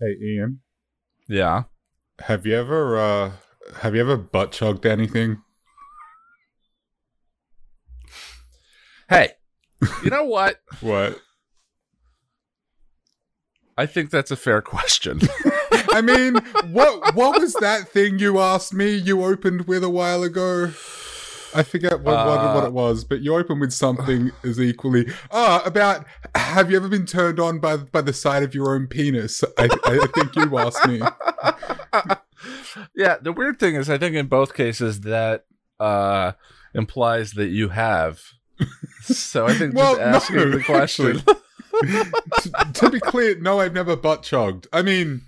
Hey Ian, Yeah. have you ever uh have you ever butt chugged anything? Hey, you know what? What? I think that's a fair question. I mean, what what was that thing you asked me you opened with a while ago? I forget what, what, what Uh, it was, but you open with something as equally. Ah, about have you ever been turned on by by the sight of your own penis? I, I think you asked me. yeah, the weird thing is, I think in both cases that uh, implies that you have. So I think Well, just asking no, the question. to, to be clear, no, I've never butt chugged. I mean,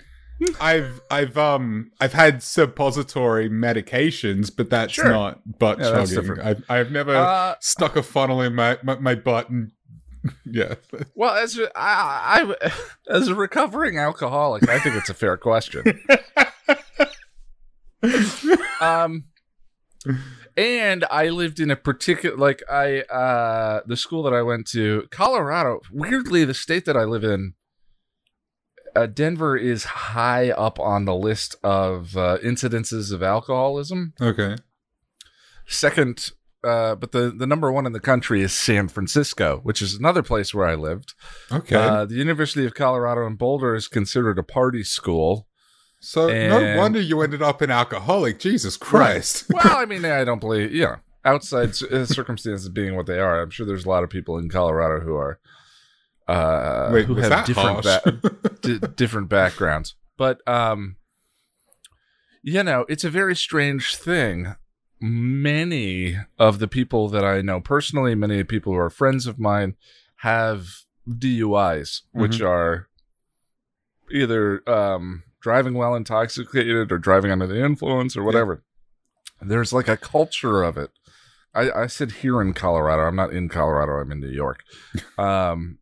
I've I've um I've had suppository medications, but that's Sure. not butt Yeah, chugging. I've I've never Uh, stuck a funnel in my my, my butt and yeah. well, as I, as a recovering alcoholic, I think it's a fair question. um and i lived in a particular like i uh the school that i went to colorado weirdly the state that i live in uh, denver is high up on the list of uh, incidences of alcoholism Okay. second uh, but the, the number one in the country is San Francisco, which is another place where I lived. Okay. Uh, the University of Colorado in Boulder is considered a party school. so no wonder you ended up an alcoholic. Jesus Christ. well, I mean, I don't believe, you know, outside uh, circumstances being what they are, I'm sure there's a lot of people in Colorado who are, uh, Wait, who have different, ba- d- different backgrounds. But, um, you know, it's a very strange thing. Many of the people that I know personally, many people who are friends of mine, have DUIs, which are either um, driving while intoxicated or driving under the influence or whatever. There's like a culture of it. I, I said here in Colorado. I'm not in Colorado. I'm in New York. Um,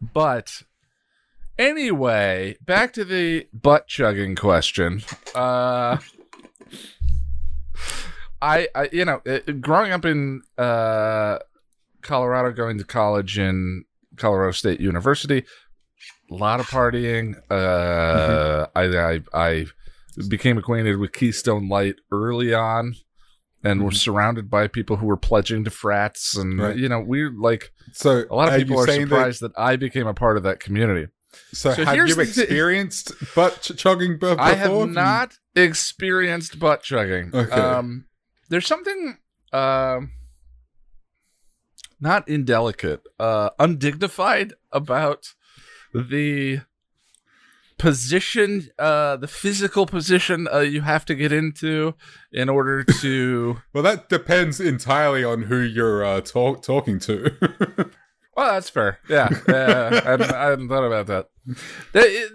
but anyway, back to the butt chugging question. Uh, I, I, you know, growing up in uh, Colorado, going to college in Colorado State University, a lot of partying. Uh, I, I, I became acquainted with Keystone Light early on, and were Mhm. surrounded by people who were pledging to frats, and Right. you know, we like So a lot of are people are surprised that, I became a part of that community. So, So have you the thi- experienced butt ch- chugging before? I have not experienced butt chugging. Okay. Um, there's something um, not indelicate, uh, undignified about the position, uh, the physical position uh, you have to get into in order to. Well, that depends entirely on who you're uh, talk- talking to. Well, that's fair. Yeah, yeah. I, hadn't, I hadn't thought about that.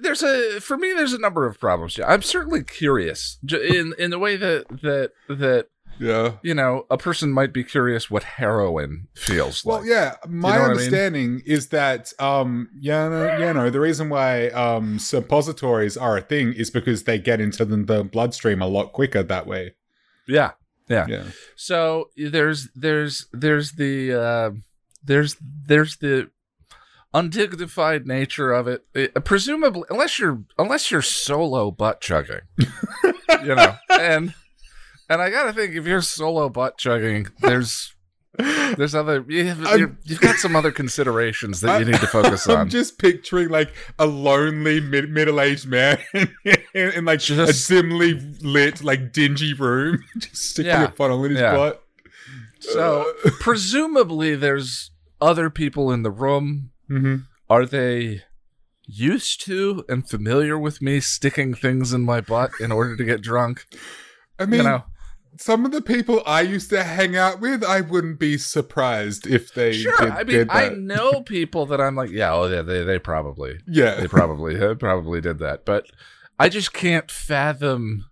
There's a for me. There's a number of problems. Yeah, I'm certainly curious in in the way that that that yeah. you know a person might be curious what heroin feels Well, like. Well yeah. My know what I mean? understanding is that, um, yeah, no, yeah, no. The reason why um, suppositories are a thing is because they get into the, the bloodstream a lot quicker that way. yeah, yeah. Yeah. So there's there's there's the uh, there's there's the undignified nature of it. It- presumably, unless you're unless you're solo butt chugging, you know, and and I gotta think if you're solo butt chugging, there's there's other you have, you've got some other considerations that you need to focus I'm on. just picturing like a lonely mid- middle-aged man in, in, like a dimly lit, like dingy room, just sticking Yeah. a funnel in his Yeah. butt. So presumably there's other people in the room. hmm Are they used to and familiar with me sticking things in my butt in order to get drunk? I mean, you know, some of the people I used to hang out with, I wouldn't be surprised if they sure. did, I mean, I know people that I'm like, yeah, oh, yeah, they they probably yeah. they probably they probably did that, but I just can't fathom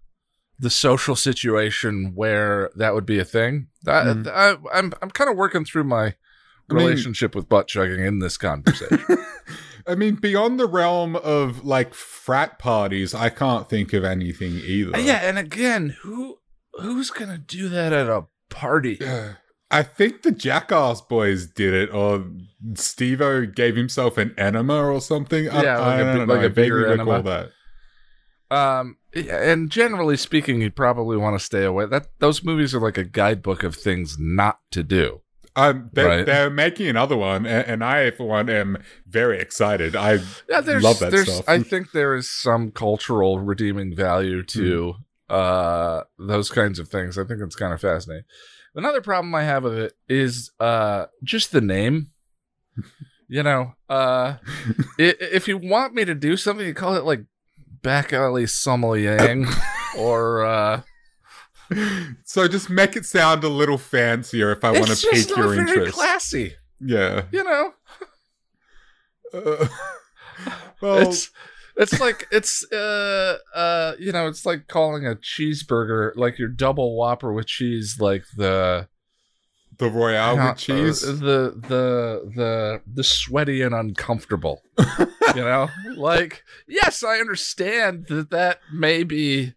the social situation where that would be a thing. I, Mhm. I, I'm I'm kind of working through my I mean- relationship with butt chugging in this conversation. I mean, beyond the realm of like frat parties, I can't think of anything either. Yeah, and again, who who's gonna do that at a party? I think the Jackass Boys did it, or Steve-O gave himself an enema or something. I, Yeah, like I a don't big- know. like a I bigger recall enema. that. Um, and generally speaking, you'd probably want to stay away. That those movies are like a guidebook of things not to do. Um, they, Right. they're making another one, and, and I, for one, am very excited. I Yeah, love that stuff. I think there is some cultural redeeming value to uh those kinds of things. I think it's kind of fascinating. Another problem I have with it is uh just the name. You know, uh i- if you want me to do something, you call it like back alley sommelier or uh so just make it sound a little fancier if I want to pique not your very interest. classy. yeah. You know, Uh, well, it's it's like it's uh uh you know it's like calling a cheeseburger like your double whopper with cheese like the the Royale uh, with cheese. the the the the sweaty and uncomfortable you know like yes i understand that that may be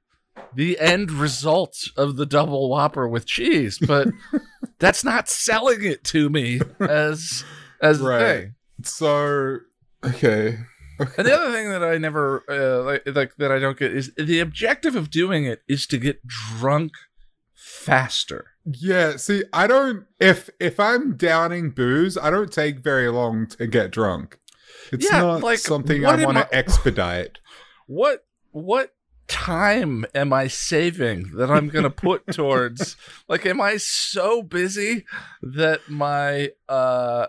the end result of the double whopper with cheese but that's not selling it to me as as Right. a thing so okay. And the other thing that I never uh, like, like that I don't get is the objective of doing it is to get drunk faster. Yeah, see, I don't if if I'm downing booze, I don't take very long to get drunk. It's Yeah, not like, something I want to expedite. What what time am I saving that I'm going to put towards like am I so busy that my uh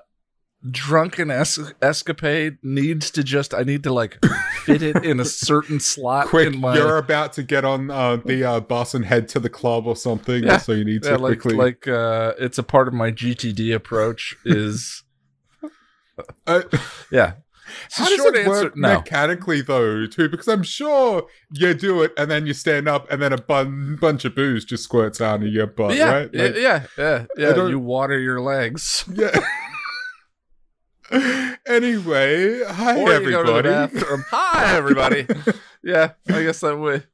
drunken es- escapade needs to just I need to like fit it in a certain slot Quick, my you're about to get on uh, the uh, bus and head to the club or something, Yeah. so you need to yeah, like quickly. like uh it's a part of my GTD approach is Uh, yeah how does short it answer, work no. mechanically though? Too, because I'm sure you do it and then you stand up and then a bun- bunch of booze just squirts out of your butt, yeah, right? Like, yeah, yeah, yeah. You water your legs. yeah. anyway, hi or you go to the everybody. Hi, everybody. yeah, I guess that would.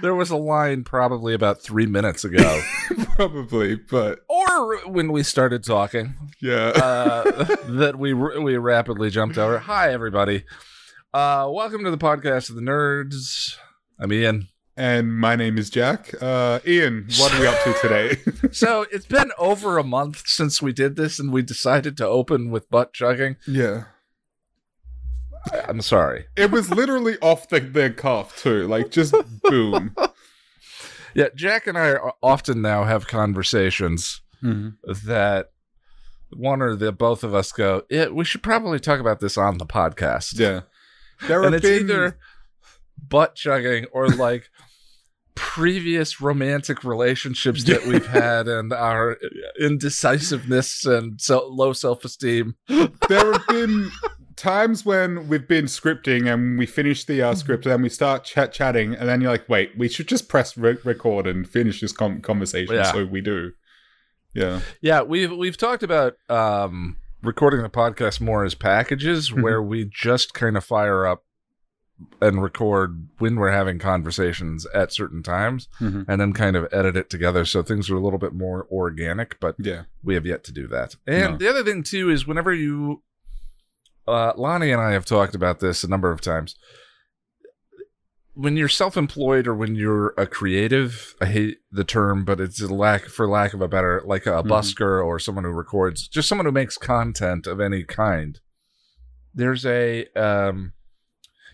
There was a line probably about three minutes ago, Probably, but or when we started talking, yeah. uh, that we we rapidly jumped over. Hi, everybody. Uh, welcome to the podcast of the nerds. I'm Ian. And my name is Jack. Uh, Ian, what are we up to today? So it's been over a month since we did this, and we decided to open with butt chugging. yeah. I'm sorry. It was literally off the, the cuff, too. Like, just boom. Yeah, Jack and I are- often now have conversations that one or the both of us go, yeah, we should probably talk about this on the podcast. Yeah. There and it's been. either butt chugging or like previous romantic relationships that we've had and our indecisiveness and so low self-esteem. there have been times when we've been scripting and we finish the uh, script and then we start chat chatting and then you're like, wait, we should just press re- record and finish this com- conversation. Yeah. So we do. Yeah. Yeah, we've we've talked about um recording the podcast more as packages Mhm. where we just kind of fire up and record when we're having conversations at certain times Mhm. and then kind of edit it together so things are a little bit more organic but Yeah. we have yet to do that and No. the other thing too is whenever you uh lonnie and i have talked about this a number of times when you're self-employed or when you're a creative i hate the term but it's a lack for lack of a better like a Mhm. busker or someone who records just someone who makes content of any kind there's a um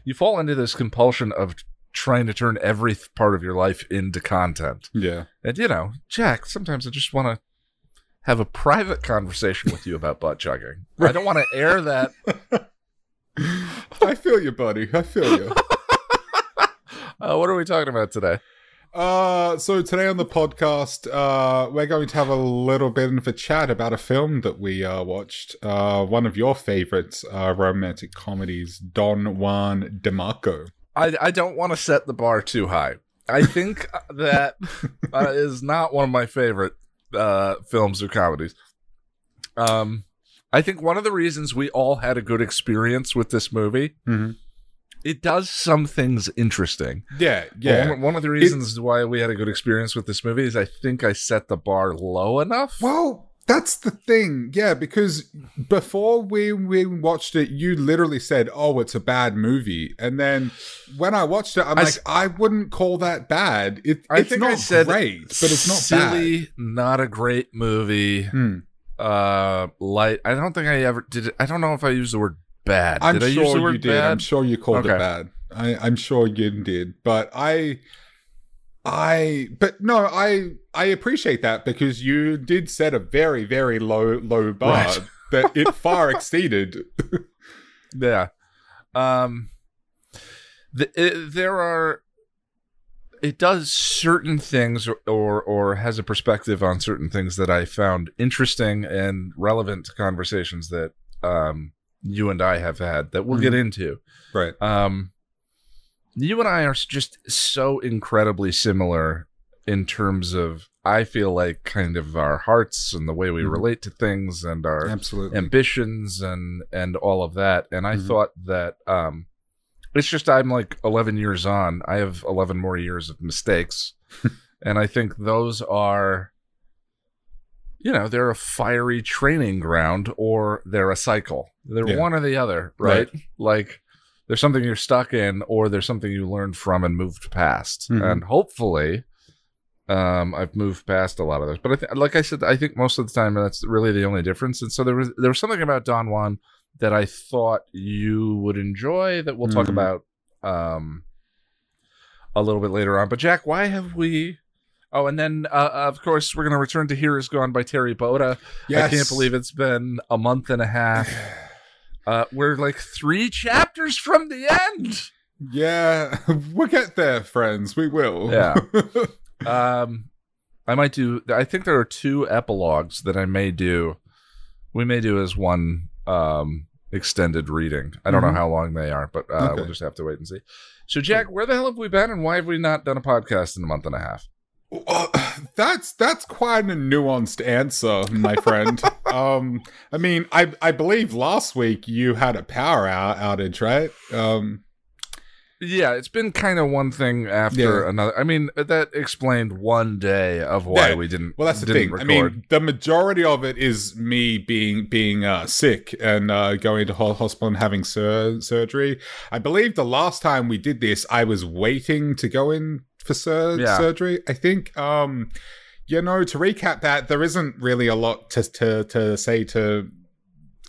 you fall into this compulsion of trying to turn every part of your life into content Yeah. and you know, Jack, sometimes I just want to have a private conversation with you about butt chugging. I don't want to air that. I feel you, buddy. I feel you. Uh, what are we talking about today? Uh, so today on the podcast, uh, we're going to have a little bit of a chat about a film that we uh, watched. Uh, one of your favorites, uh, romantic comedies, Don Juan DeMarco. I, I don't want to set the bar too high. I think that uh, is not one of my favorite uh, films or comedies. Um, I think one of the reasons we all had a good experience with this movie, Mhm. It does some things interesting. Yeah, yeah. One, one of the reasons why we had a good experience with this movie is I think I set the bar low enough. Well, That's the thing, yeah. Because before we we watched it, you literally said, "Oh, it's a bad movie," and then when I watched it, I'm I like, s- "I wouldn't call that bad. It, I it's think not I said great, but it's not silly, not a great movie. Hmm. Uh, light. I don't think I ever did. It. I don't know if I used the word bad. I'm did I sure use the word you did. bad? I'm sure you called Okay. it bad. I, I'm sure you did, but I, I, but no, I, I appreciate that because you did set a very, very low, low bar Right. that it far exceeded. Yeah. Um the, it, there are it does certain things or, or or has a perspective on certain things that I found interesting and relevant to conversations that um you and I have had that we'll get into. Right. Um you and I are just so incredibly similar in terms of I feel like kind of our hearts and the way we Mhm. relate to things and our Absolutely. ambitions and and all of that and i Mhm. thought that um it's just i'm like 11 years on i have 11 more years of mistakes and i think those are you know they're a fiery training ground or they're a cycle they're Yeah. one or the other right? like there's something you're stuck in or there's something you learned from and moved past Mhm. and hopefully um, I've moved past a lot of those, but I th- like I said, I think most of the time that's really the only difference. And so there was there was something about Don Juan that I thought you would enjoy that we'll talk Mhm. about um, a little bit later on. But Jack, why have we? Oh, and then uh, of course we're going to return to "Here Is Gone" by Terri Botta. I can't believe it's been a month and a half. Uh, we're like three chapters from the end. Yeah, we'll get there, friends. We will. Yeah. Um, I might do. I think there are two epilogues that I may do. We may do as one um extended reading. I don't Mhm. know how long they are, but uh, we'll just have to wait and see. So, Jack, where the hell have we been, and why have we not done a podcast in a month and a half? Well, that's that's quite a nuanced answer, my friend. um, I mean, I I believe last week you had a power out- outage, right? Um, Yeah, it's been kind of one thing after Yeah. another. I mean, that explained one day of why Yeah. we didn't. well, that's the thing. Record. I mean, the majority of it is me being being uh, sick and uh, going to hospital and having sur- surgery. I believe the last time we did this, I was waiting to go in for sur- Yeah. surgery. I think. Um, you know, to recap that, there isn't really a lot to to, to say to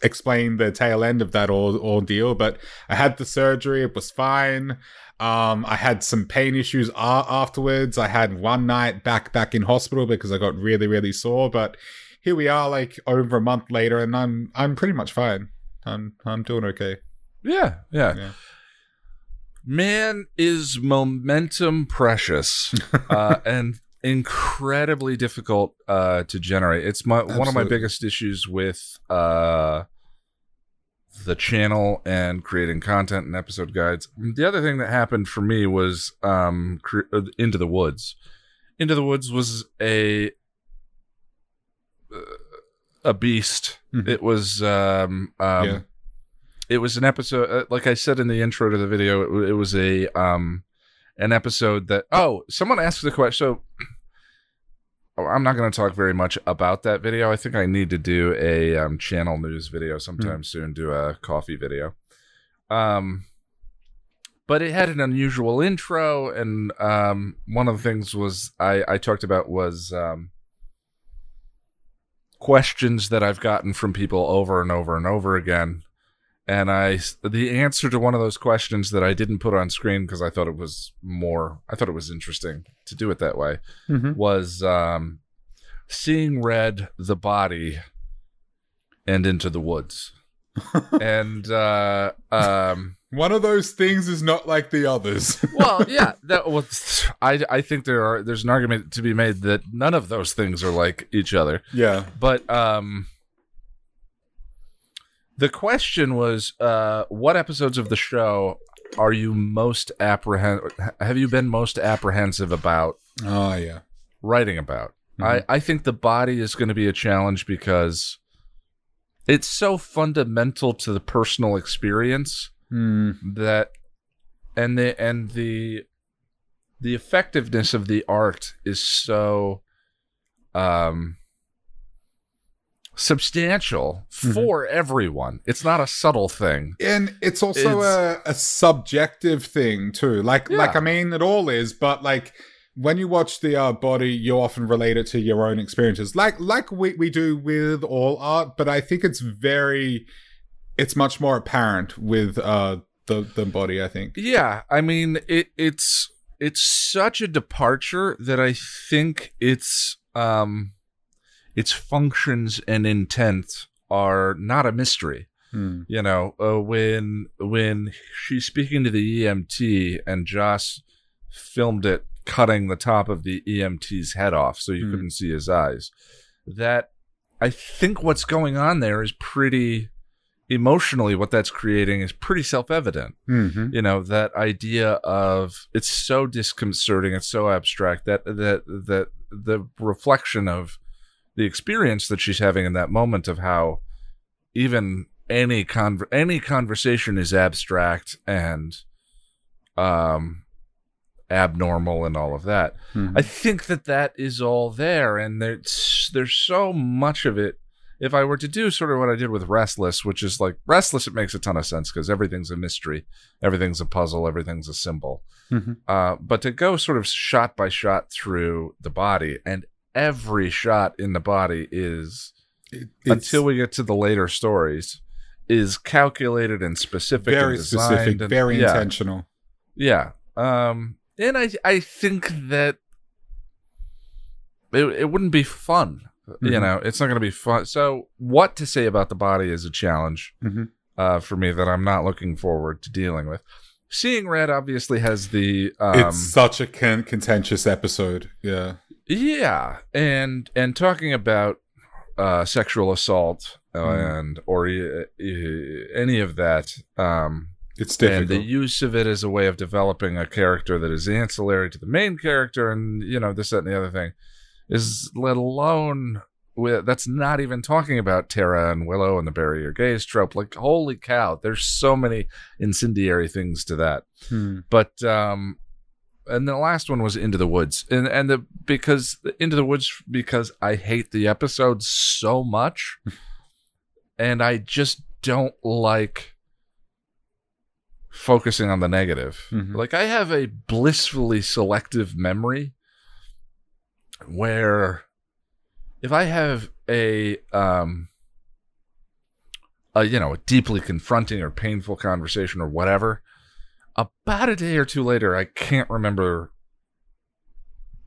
explain the tail end of that or- ordeal, but I had the surgery. It was fine. Um, I had some pain issues a- afterwards. I had one night back back in hospital because I got really really sore. But here we are, like over a month later, and I'm I'm pretty much fine. I'm I'm doing okay. yeah, yeah, Yeah. Man, is momentum precious uh, and incredibly difficult uh, to generate. It's my one of my biggest issues with uh, the channel and creating content and episode guides. The other thing that happened for me was um, cre- uh, Into the Woods. Into the Woods was a uh, a beast. Mhm. It was um, um, Yeah. it was an episode uh, like i said in the intro to the video it, it was a um an episode that oh someone asked the question so oh, i'm not going to talk very much about that video. I think i need to do a um, channel news video sometime soon do a coffee video. Um but it had an unusual intro and um one of the things was i i talked about was um questions that i've gotten from people over and over and over again and I the answer to one of those questions that I didn't put on screen because I thought it was more I thought it was interesting to do it that way Mhm. was um, seeing red the body and into the woods and uh, um, One of those things is not like the others. well yeah that was I I think there are there's an argument to be made that none of those things are like each other yeah. but um the question was uh what episodes of the show are you most apprehend have you been most apprehensive about Oh yeah. writing about Mhm. i i think the body is going to be a challenge because it's so fundamental to the personal experience Hmm. that and the and the the effectiveness of the art is so um substantial Mhm. for everyone. It's not a subtle thing. and it's also a, a subjective thing too like like i mean it all is but like when you watch the uh, body you often relate it to your own experiences like like we, we do with all art but i think it's very it's much more apparent with uh the the body i think Yeah, I mean it it's it's such a departure that I think its um its functions and intent are not a mystery. Hmm. You know, uh, when when she's speaking to the EMT and Joss filmed it cutting the top of the EMT's head off so you Hmm. couldn't see his eyes. That I think what's going on there is pretty emotionally what that's creating is pretty self-evident Mhm. you know that idea of it's so disconcerting it's so abstract that that that the reflection of the experience that she's having in that moment of how even any con any conversation is abstract and um abnormal and all of that Mhm. I think that that is all there, and there's there's so much of it. If I were to do sort of what I did with Restless, which is like Restless, it makes a ton of sense because everything's a mystery, everything's a puzzle, everything's a symbol. Mhm. Uh, but to go sort of shot by shot through the body, and every shot in the body is It- until we get to the later stories is calculated and specific, very and specific and- very yeah. intentional Yeah. Um and I I think that it it wouldn't be fun. You Mhm. know, it's not going to be fun. So, what to say about the body is a challenge Mhm. uh, for me that I'm not looking forward to dealing with. Seeing Red obviously has the um, it's such a con- contentious episode yeah yeah, and and talking about uh, sexual assault Mhm. and or uh, any of that um, it's and the use of it as a way of developing a character that is ancillary to the main character and you know this that and the other thing is let alone with that's not even talking about Tara and Willow and the bury your gays trope like holy cow there's so many incendiary things to that Hmm. but um and the last one was into the woods and and the because into the woods because i hate the episode so much and i just don't like focusing on the negative Mhm. like i have a blissfully selective memory where if i have a um a you know a deeply confronting or painful conversation or whatever about a day or two later i can't remember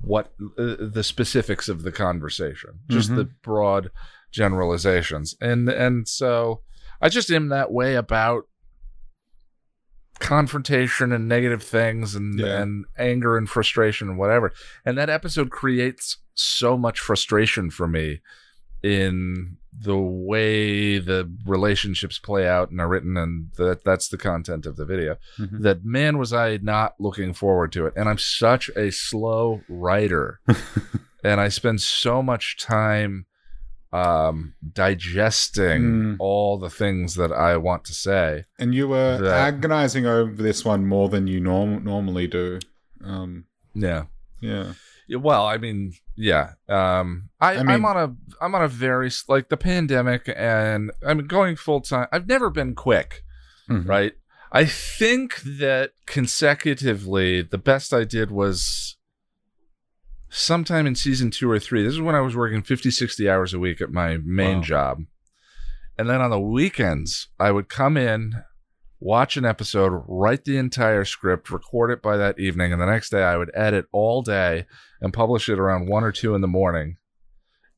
what uh, the specifics of the conversation just Mhm. the broad generalizations and and so i just am that way about confrontation and negative things and Yeah. and anger and frustration and whatever and that episode creates so much frustration for me in the way the relationships play out and are written and that that's the content of the video Mhm. that man was i not looking forward to it and i'm such a slow writer and i spend so much time um digesting Mm. all the things that i want to say And you were that- agonizing over this one more than you norm- normally do. Um, yeah yeah. Well i mean yeah um i, I mean- am on a i'm on a very like the pandemic and i'm going full time i've never been quick Mhm. right i think that consecutively the best i did was sometime in season two or three this is when i was working 50 60 hours a week at my main Wow. job and then on the weekends i would come in watch an episode write the entire script record it by that evening and the next day i would edit all day and publish it around one or two in the morning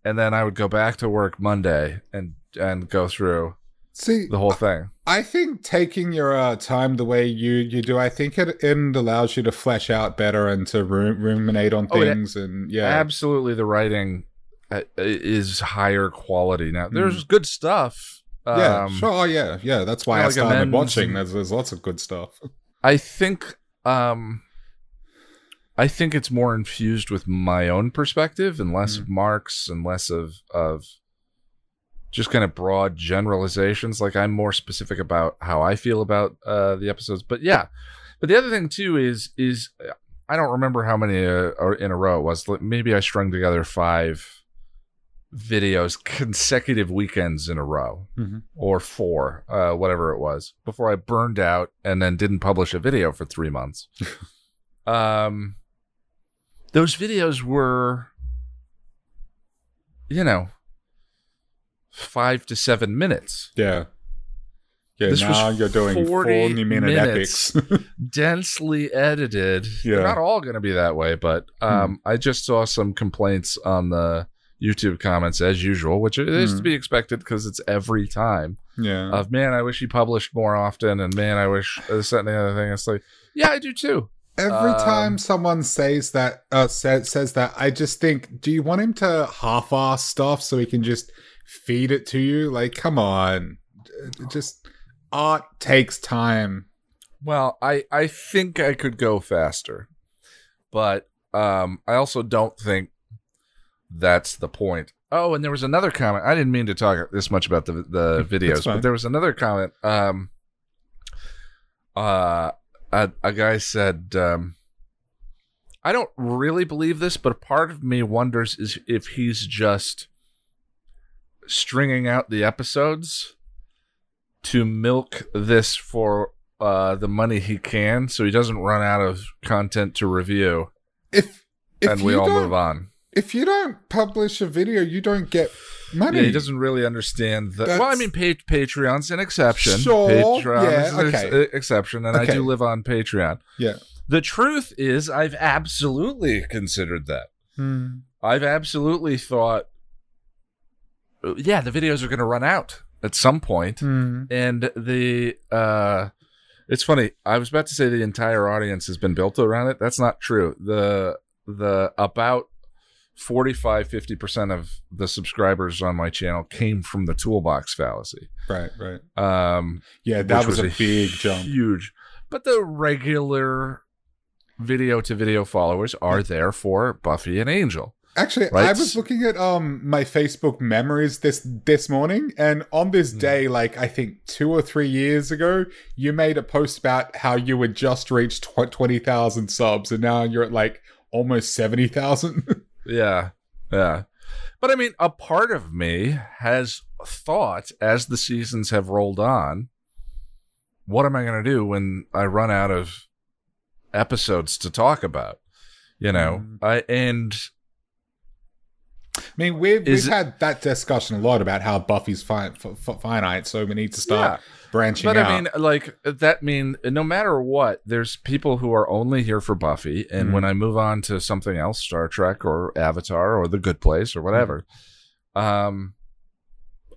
and then i would go back to work monday and and go through See, the whole thing I think taking your uh, time the way you, you do, I think it, it allows you to flesh out better and to ru- ruminate on Oh, it- things. and yeah. absolutely the writing uh, is higher quality now there's Mm. good stuff yeah, um, sure. Oh, yeah, yeah. That's why I started watching. There's, there's lots of good stuff. i think um i think it's more infused with my own perspective and less Mm. of marks and less of of just kind of broad generalizations like i'm more specific about how i feel about uh the episodes but yeah but the other thing too is is i don't remember how many uh, in a row it was Like, maybe i strung together five videos consecutive weekends in a row Mhm. or four, uh, whatever it was, before I burned out and then didn't publish a video for three months. um, those videos were, you know, five to seven minutes, Yeah. Yeah, This was now you're doing 40 40 minute epics. densely edited. They're Yeah. not all going to be that way, but um, I just saw some complaints on the YouTube comments as usual, which is to Hmm. be expected because it's every time. yeah. of man, I wish he published more often, and man, I wish this that, and the other thing. It's like, yeah, I do too. Every um, time someone says that, uh, says, says that, I just think, do you want him to half-ass stuff so he can just feed it to you? Like, come on. Just art takes time. Well, I I think I could go faster, but um, I also don't think that's the point. Oh, and there was another comment. I didn't mean to talk this much about the the videos, but there was another comment. Um, uh, a, a guy said, um, "I don't really believe this, but a part of me wonders is if he's just stringing out the episodes to milk this for uh, the money he can, so he doesn't run out of content to review, If, if and we all move on." If you don't publish a video, you don't get money. Yeah, he doesn't really understand the. Well, I mean, pa- Patreon's an exception. Sure, Patreon yeah, is an ex- exception, and I do live on Patreon. Yeah. The truth is, I've absolutely considered that. Hmm. I've absolutely thought, uh, yeah, the videos are going to run out at some point, Hmm. and the. uh It's funny. I was about to say the entire audience has been built around it. That's not true. The the about 45 50% of the subscribers on my channel came from the toolbox fallacy Right, right. um Yeah, that which was, a big jump. huge but the regular video to video followers are there for buffy and angel Actually, Right? I was looking at um my Facebook memories this this morning, and on this Hmm. day, like I think two or three years ago, you made a post about how you had just reached tw- twenty thousand subs, and now you're at like almost seventy thousand. yeah yeah but i mean a part of me has thought as the seasons have rolled on what am i going to do when i run out of episodes to talk about you know Mm. i and I mean, we've Is we've had that discussion a lot about how Buffy's fi- f- f- finite, so we need to start branching But out. But I mean, like that mean no matter what, there's people who are only here for Buffy, and Mhm. when I move on to something else, Star Trek or Avatar or The Good Place or whatever, um,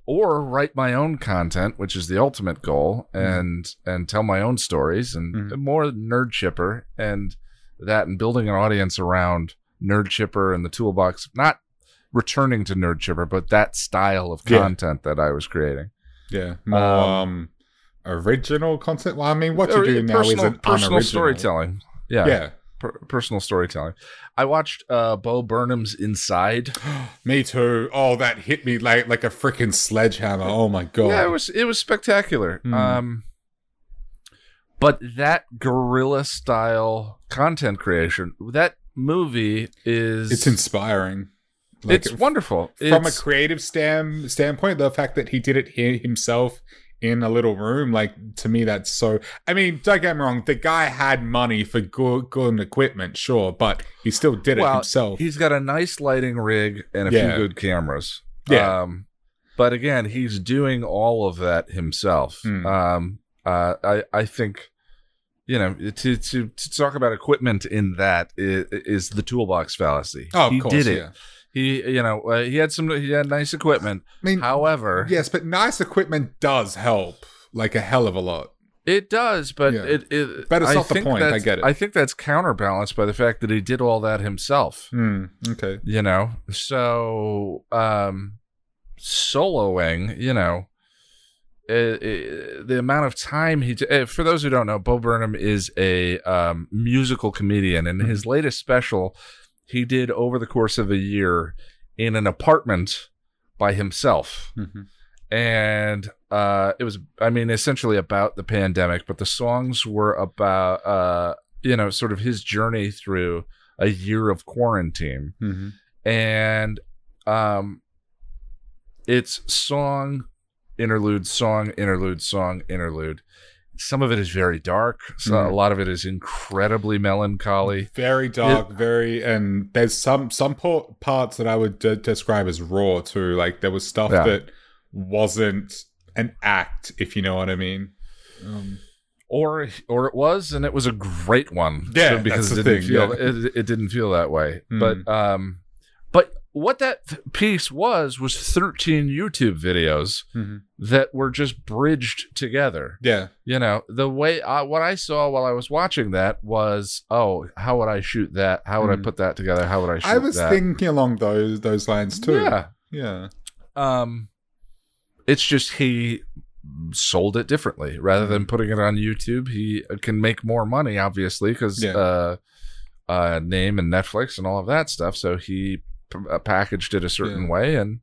or write my own content, which is the ultimate goal, Mhm. and and tell my own stories and Mhm. more nerd chipper and that and building an audience around nerd chipper and the toolbox, not returning to nerd chipper, but that style of Yeah. content that I was creating. yeah, more um, original content. Well, I mean, what you do now personal, isn't personal storytelling. Yeah, Yeah, per- personal storytelling. I watched uh, Bo Burnham's Inside. me too. Oh, that hit me like like a freaking sledgehammer. Oh my god. Yeah, it was it was spectacular. Hmm. Um, but that guerrilla style content creation, that movie is it's inspiring. Like, it's wonderful from It's- a creative stand standpoint. The fact that he did it here himself in a little room, like to me, that's so. I mean, don't get me wrong. The guy had money for good, good equipment, sure, but he still did it himself. He's got a nice lighting rig and a Yeah. few good cameras. Yeah. Um, but again, he's doing all of that himself. Hmm. Um, uh, I I think you know to to to talk about equipment in that is, is the toolbox fallacy. oh, of he course, did it. yeah. He you know uh, he had some he had nice equipment. I mean, However, yes, but nice equipment does help, like a hell of a lot. It does, but Yeah. it, it But it's I not the point, I get it. I think that's counterbalanced by the fact that he did all that himself. Hmm. okay. You know, so um, soloing, you know, uh, uh, the amount of time he. Uh, for those who don't know, Bo Burnham is a um, musical comedian, and his latest special he did over the course of a year in an apartment by himself Mhm. and uh it was i mean essentially about the pandemic but the songs were about uh you know sort of his journey through a year of quarantine Mhm. and um it's song, interlude, song, interlude, song, interlude. Some of it is very dark. So Mhm. A lot of it is incredibly melancholy. Very dark, very, and there's some some parts that I would de- describe as raw too. Like there was stuff Yeah. that wasn't an act, if you know what I mean. Um, Or or it was, and it was a great one. Yeah, So- because it didn't thing, feel yeah. it, it didn't feel that way. Mm. But um, but what that th- piece was was 13 YouTube videos mhm. that were just bridged together. Yeah, You know, the way I, what I saw while I was watching that was, oh, how would I shoot that? How would I Mm. put that together? How would I shoot I was that? thinking along those those lines too. Yeah. yeah, Um, it's just he sold it differently rather than Mm. putting it on YouTube. He can make more money, obviously, because Yeah. uh, uh, name and Netflix and all of that stuff. So he uh, packaged it a certain Yeah. way and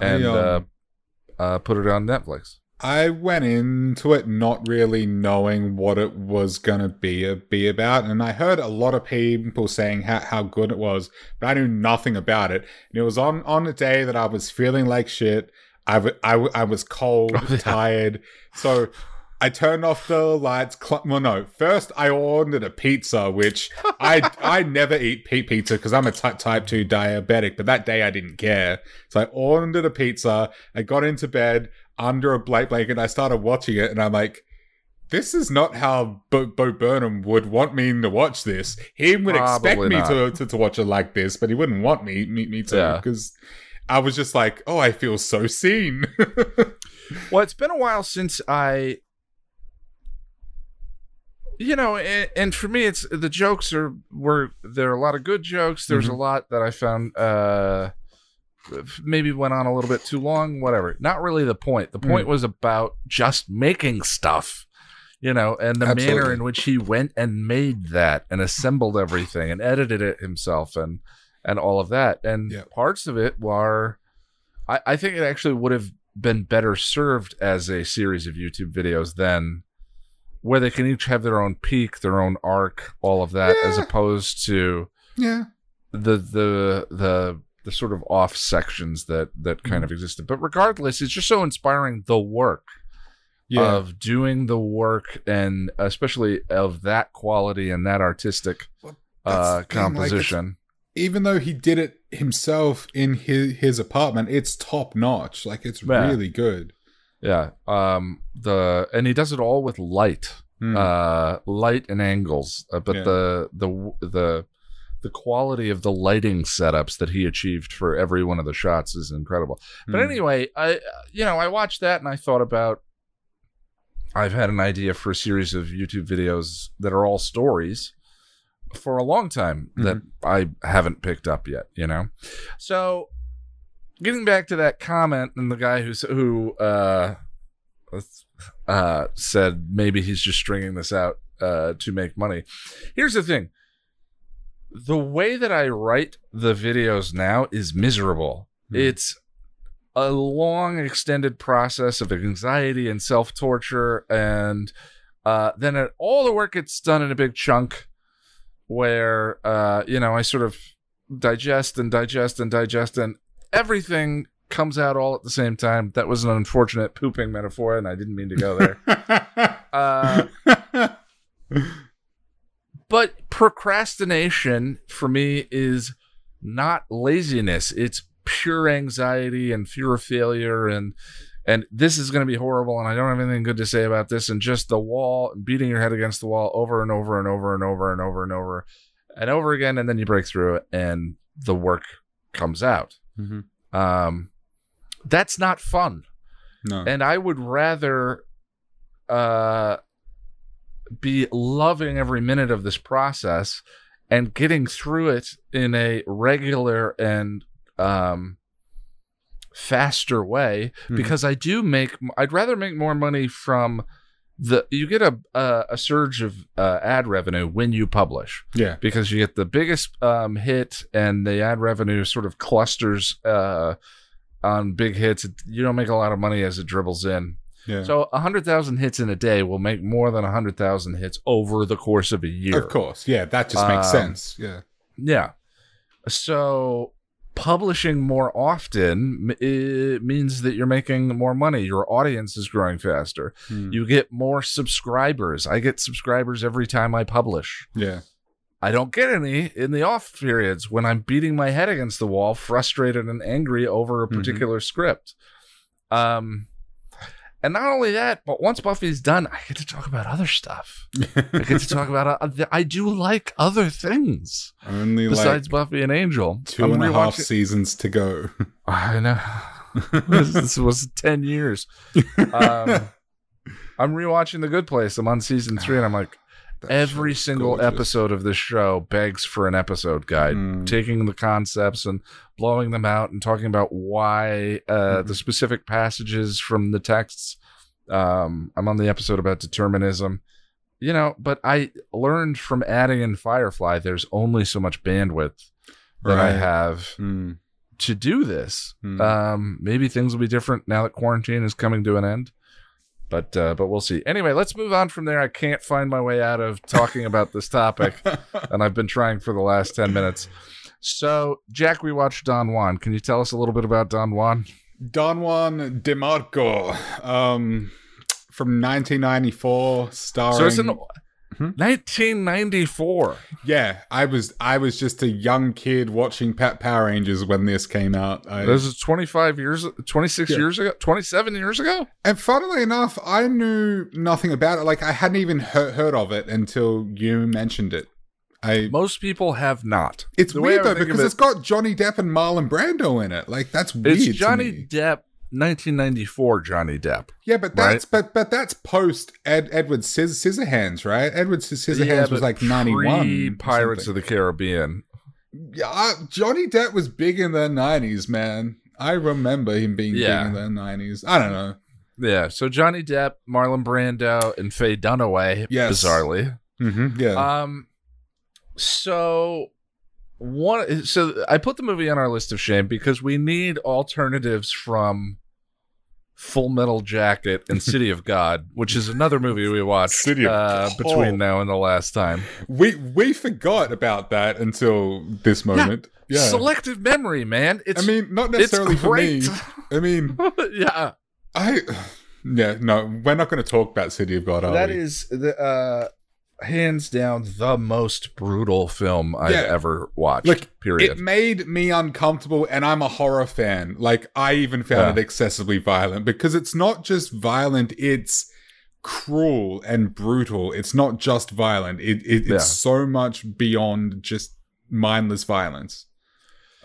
and I, um, uh, uh, put it on Netflix. I went into it not really knowing what it was gonna be be about, and I heard a lot of people saying how, how good it was, but I knew nothing about it. And it was on on a day that I was feeling like shit. I, w- I, w- I was cold, Oh, yeah. tired, so I turned off the lights. Cl- well, no, first I ordered a pizza, which I I never eat pizza because I'm a type type two diabetic. But that day I didn't care, so I ordered a pizza. I got into bed under a blanket blanket. I started watching it, and I'm like, "This is not how Bo, Bo Burnham would want me to watch this. He would expect Probably me to, to to watch it like this, but he wouldn't want me me, me to Yeah. because." I was just like, oh, I feel so seen. Well, it's been a while since I, you know, and, and for me, it's the jokes are were there are a lot of good jokes. There's a Mhm. lot that I found uh maybe went on a little bit too long. Whatever. Not really the point. The point was about just making stuff. You know, and the manner in which he went and made that and assembled everything and edited it himself and and all of that. And Yeah. parts of it were I, I think it actually would have been better served as a series of YouTube videos than where they can each have their own peak, their own arc, all of that, as opposed to yeah. the the the the sort of off sections that that kind Mhm. of existed. But regardless, it's just so inspiring the work Yeah. of doing the work and especially of that quality and that artistic Well, uh thing, like, composition. even though he did it himself in his his apartment, it's top notch. Like it's Yeah. really good. Yeah. Um the and he does it all with light. Mm. uh light and angles uh, but Yeah. the the the the quality of the lighting setups that he achieved for every one of the shots is incredible but Mm. anyway i you know i watched that and i thought about i've had an idea for a series of youtube videos that are all stories for a long time that i haven't picked up yet you know so getting back to that comment and the guy who's who uh uh, said maybe he's just stringing this out uh, to make money. Here's the thing the way that I write the videos now is miserable. Hmm. It's a long, extended process of anxiety and self torture, and uh, then all the work gets done in a big chunk where, uh, you know, I sort of digest and digest and digest, and everything comes out all at the same time. That was an unfortunate pooping metaphor, and I didn't mean to go there. uh, but procrastination for me is not laziness. It's pure anxiety and fear of failure and and this is going to be horrible and I don't have anything good to say about this and just the wall beating your head against the wall over and over and over and over and over and over and over again and then you break through it and the work comes out. Mhm. Um that's not fun No. and I would rather uh be loving every minute of this process and getting through it in a regular and um faster way Mhm. because I do make I'd rather make more money from the you get a a, a surge of uh, ad revenue when you publish yeah. because you get the biggest um, hit and the ad revenue sort of clusters uh, on big hits. You don't make a lot of money as it dribbles in. Yeah. So a hundred thousand hits in a day will make more than a hundred thousand hits over the course of a year. of course. Yeah, that just makes Um, sense. Yeah. Yeah. So publishing more often it means that you're making more money. Your audience is growing faster. Hmm. You get more subscribers. I get subscribers every time I publish. yeah. I don't get any in the off periods when I'm beating my head against the wall, frustrated and angry over a Mhm. particular script. Um, and not only that, but once Buffy's done, I get to talk about other stuff. I get to talk about. Uh, I do like other things Only besides like Buffy and Angel. two I'm and a half seasons to go. I know. this, this was ten years. Um, I'm rewatching The Good Place. I'm on season three, and I'm like, That every single gorgeous. episode of this show begs for an episode guide, Mm. taking the concepts and blowing them out and talking about why uh, Mhm. the specific passages from the texts. Um, I'm on the episode about determinism. You know, but I learned from adding in Firefly, there's only so much bandwidth that I have Hmm. to do this. Hmm. Um, maybe things will be different now that quarantine is coming to an end. But uh, but we'll see. Anyway, let's move on from there. I can't find my way out of talking about this topic, and I've been trying for the last ten minutes. So, Jack, we watched Don Juan. Can you tell us a little bit about Don Juan? Don Juan DeMarco, um, from 1994, starring. So it's an Hmm? 1994. yeah, I was I was just a young kid watching Pet Power Rangers when this came out. I, This is 25 years, 26 Yeah. years ago, 27 years ago. and funnily enough, I knew nothing about it. Like I hadn't even heard, heard of it until you mentioned it. I Most people have not. it's The weird though would think of because it- it's got Johnny Depp and Marlon Brando in it. Like that's weird. It's Johnny. Depp, 1994 Johnny Depp. Yeah, but that's but but that's post Ed, Edward Scis- Scissorhands, right? Edward Scis- Scissorhands was like ninety one. Pirates of the Caribbean. Yeah, uh, Johnny Depp was big in the nineties, man. I remember him being Yeah. big in the nineties. I don't know. Yeah, so Johnny Depp, Marlon Brando, and Faye Dunaway. Yes. bizarrely. Mm-hmm. Yeah, Um, so one, so I put the movie on our list of shame because we need alternatives from Full Metal Jacket and City of God, which is another movie we watched City of uh, God. between now and the last time. we we forgot about that until this moment. Yeah, Selective memory, man. It's I mean, not necessarily for me. I mean, yeah, I yeah no, we're not going to talk about City of God. Are that we? is the uh, hands down the most brutal film I've Yeah. ever watched. Like, period. It made me uncomfortable, and I'm a horror fan. Like, I even found Yeah. it excessively violent because it's not just violent, it's cruel and brutal. It's not just violent, it, it, it's Yeah. so much beyond just mindless violence.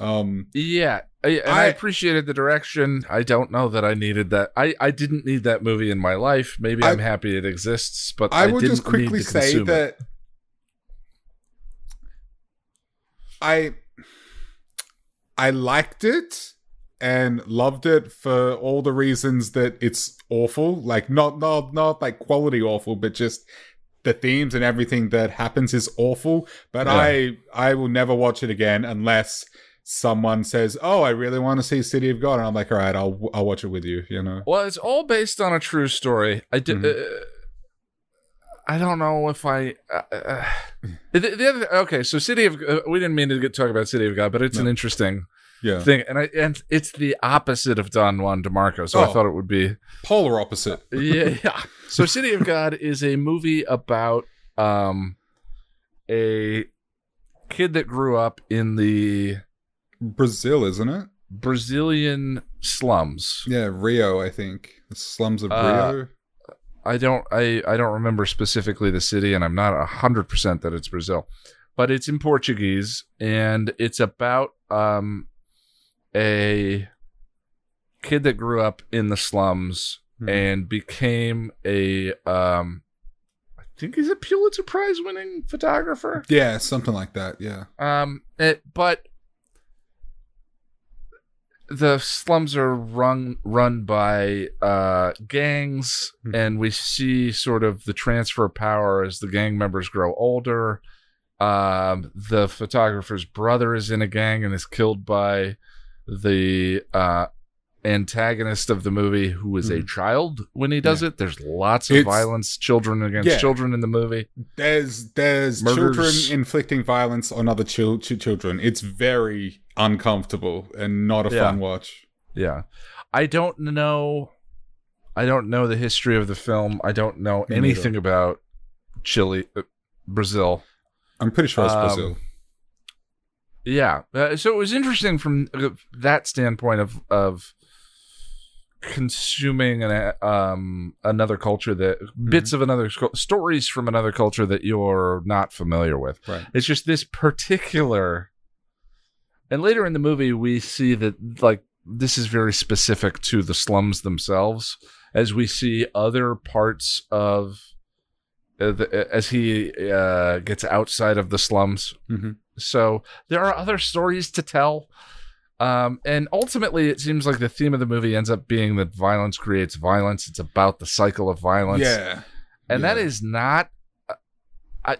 Um, Yeah, I, I, appreciated the direction. I don't know that I needed that. I, I didn't need that movie in my life. Maybe I- am happy it exists, but I, I will just quickly say it. that I I liked it and loved it for all the reasons that it's awful. Like not not not like quality awful, but just the themes and everything that happens is awful. But Yeah. I I will never watch it again unless someone says, "Oh, I really want to see City of God," and I'm like, "All right, I'll I'll watch it with you." You know. Well, it's all based on a true story. I did. Mhm. Uh, I don't know if I. Uh, uh, the, the other okay, so City of uh, we didn't mean to get talk about City of God, but it's an interesting Yeah. thing, and I and it's the opposite of Don Juan DeMarco. So I Oh. thought it would be Polar opposite. yeah, yeah. So City of God is a movie about um a kid that grew up in the Brazil, isn't it? Brazilian slums. Yeah, Rio, I think. The slums of Uh, Rio. I don't I I don't remember specifically the city and I'm not a 100% that it's Brazil. But it's in Portuguese and it's about um a kid that grew up in the slums Hmm. and became a um I think he's a Pulitzer Prize winning photographer. Yeah, something like that. Yeah. Um it, but the slums are run run by uh gangs Hmm. and we see sort of the transfer of power as the gang members grow older. Um the photographer's brother is in a gang and is killed by the uh antagonist of the movie who is a Hmm. child when he does it. There's lots of It's- violence, children against Yeah. children in the movie. There's there's Murders. children inflicting violence on other ch- children. It's very uncomfortable and not a Yeah. fun watch. Yeah. I don't know I don't know the history of the film. I don't know Me anything about Chile, uh, Brazil. I'm pretty sure it's Um, Brazil. Yeah. Uh, so it was interesting from uh, that standpoint of of consuming an uh, um another culture that bits of another stories from another culture that you're not familiar with. Right. It's just this particular and later in the movie we see that like this is very specific to the slums themselves as we see other parts of uh, the, as he uh, gets outside of the slums hmm so there are other stories to tell. Um, and ultimately, it seems like the theme of the movie ends up being that violence creates violence. It's about the cycle of violence. Yeah. And that yeah. is not. I,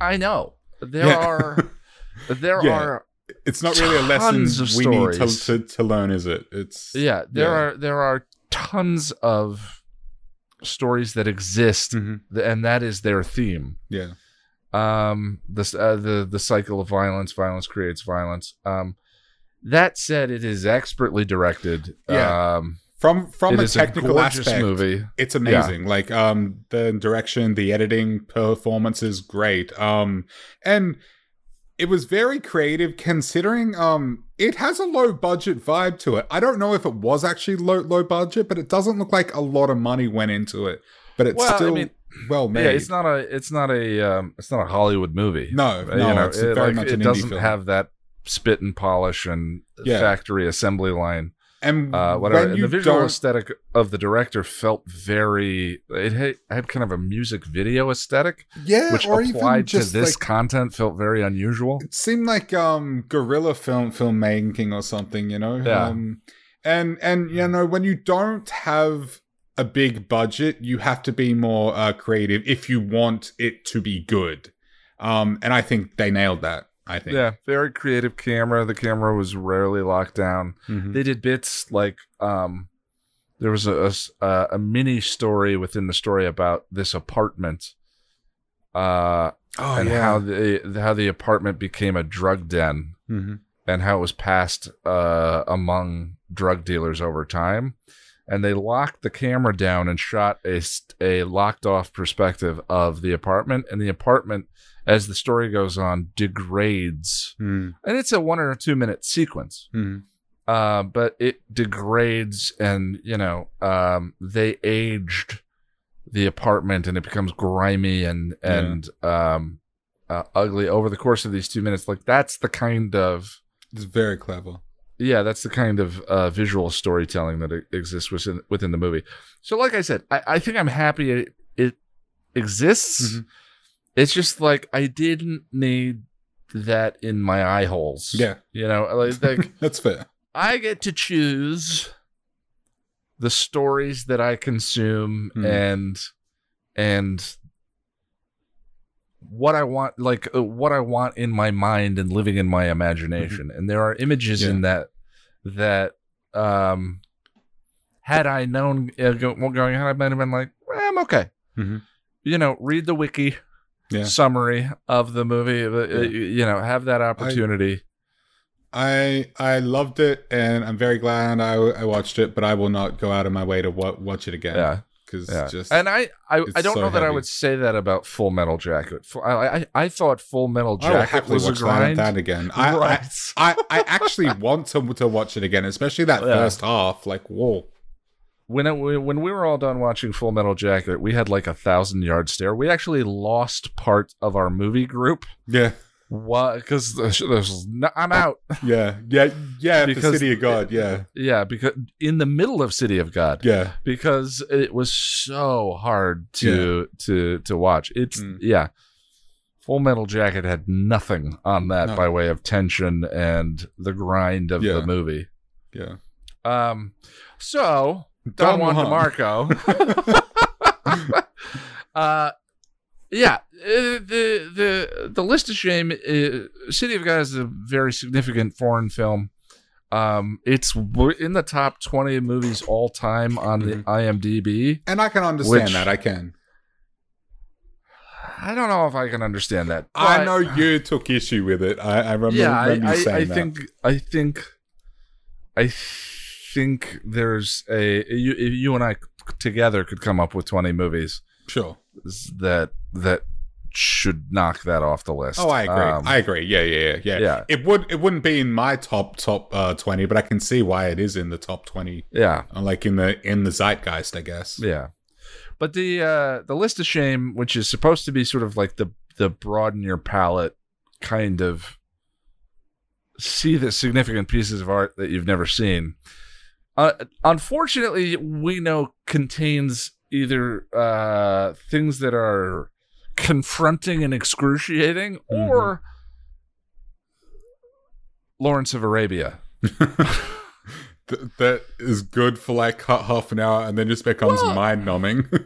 I know. There Yeah. are. There Yeah. are. It's not really a lesson we need to, to, to learn, is it? It's Yeah. There Yeah. are. There are tons of stories that exist, Mhm. and that is their theme. yeah. um this uh, the the cycle of violence violence creates violence um that said it is expertly directed Yeah. um From from a technical gorgeous aspect, movie it's amazing. Like um the direction, the editing, performance is great. Um and it was very creative considering um it has a low budget vibe to it. I don't know if it was actually low low budget, but it doesn't look like a lot of money went into it. But it's Well, I still mean, well made. yeah it's not a it's not a um it's not a hollywood movie no, no, you know, it's it, very like, much it doesn't film. have that spit and polish and Yeah. factory assembly line and uh whatever and the visual don't- aesthetic of the director felt very it had, had kind of a music video aesthetic yeah, which or even applied to this like content felt very unusual. It seemed like um guerrilla film filmmaking or something you know? Yeah. um and and you know when you don't have a big budget you have to be more uh creative if you want it to be good. Um and i think they nailed that i think Yeah, very creative camera. The camera was rarely locked down. Mhm. They did bits like um, there was a, a a mini story within the story about this apartment, uh, oh and yeah how the how the apartment became a drug den, Mhm. and how it was passed uh, among drug dealers over time. And they locked the camera down and shot a a locked off perspective of the apartment, and the apartment, as the story goes on, degrades. Mhm. and it's a one or two minute sequence. Mhm. uh but it degrades and you know um they aged the apartment and it becomes grimy and and um uh, ugly over the course of these two minutes. Like that's the kind of it's very clever. Yeah that's the kind of uh visual storytelling that exists within within the movie. So like i said i, I think i'm happy it, it exists. Mhm. It's just like i didn't need that in my eye holes yeah you know like, like that's fair I get to choose the stories that I consume Hmm. and and what I want like uh, what I want in my mind and living in my imagination. And there are images in that that um had I known uh, going on, I might have been like, "Eh, I'm okay. Mhm. You know, read the wiki Yeah. summary of the movie. uh, uh, You know, have that opportunity. I I loved it, and I'm very glad I, I watched it. But I will not go out of my way to wa- watch it again. yeah. because Yeah, just and I, I, I don't so know that I would say that about Full Metal Jacket. I, I, I thought Full Metal I Jacket was a watch that, grind. that again. I, right. I, I I actually want to to watch it again, especially that Yeah. first half. Like, whoa, when it, when we were all done watching Full Metal Jacket, we had like a thousand yard stare. We actually lost part of our movie group. yeah, What? Because there's, no, I'm out. yeah, yeah, yeah. Because- City of God, yeah, Yeah, because in the middle of City of God. yeah, because it was so hard to to to watch. It's Mm. yeah. Full Metal Jacket had nothing on that No. by way of tension and the grind of Yeah. the movie. yeah. Um so Don Juan DeMarco. uh yeah, uh, the the the list of shame. Uh, City of God is a very significant foreign film. Um, it's in the top twenty movies all time on the Mhm. IMDb. And I can understand Which- that. I can. I don't know if I can understand that. I know you took issue with it. I, I remember, yeah, I, remember you I, saying I that. think I think I think there's a you you and I together could come up with 20 movies sure. that that should knock that off the list. Oh, I agree. Um, I agree. Yeah, yeah, yeah, yeah. Yeah. It would it wouldn't be in my top top uh, twenty, but I can see why it is in the top twenty, yeah, uh, like in the in the zeitgeist, I guess. yeah. But the uh the list of shame, which is supposed to be sort of like the the broaden your palette kind of see the significant pieces of art that you've never seen. Uh, unfortunately, we know contains either uh, things that are confronting and excruciating, or Lawrence of Arabia. Th- that is good for like ha- half an hour, and then just becomes Well- mind numbing.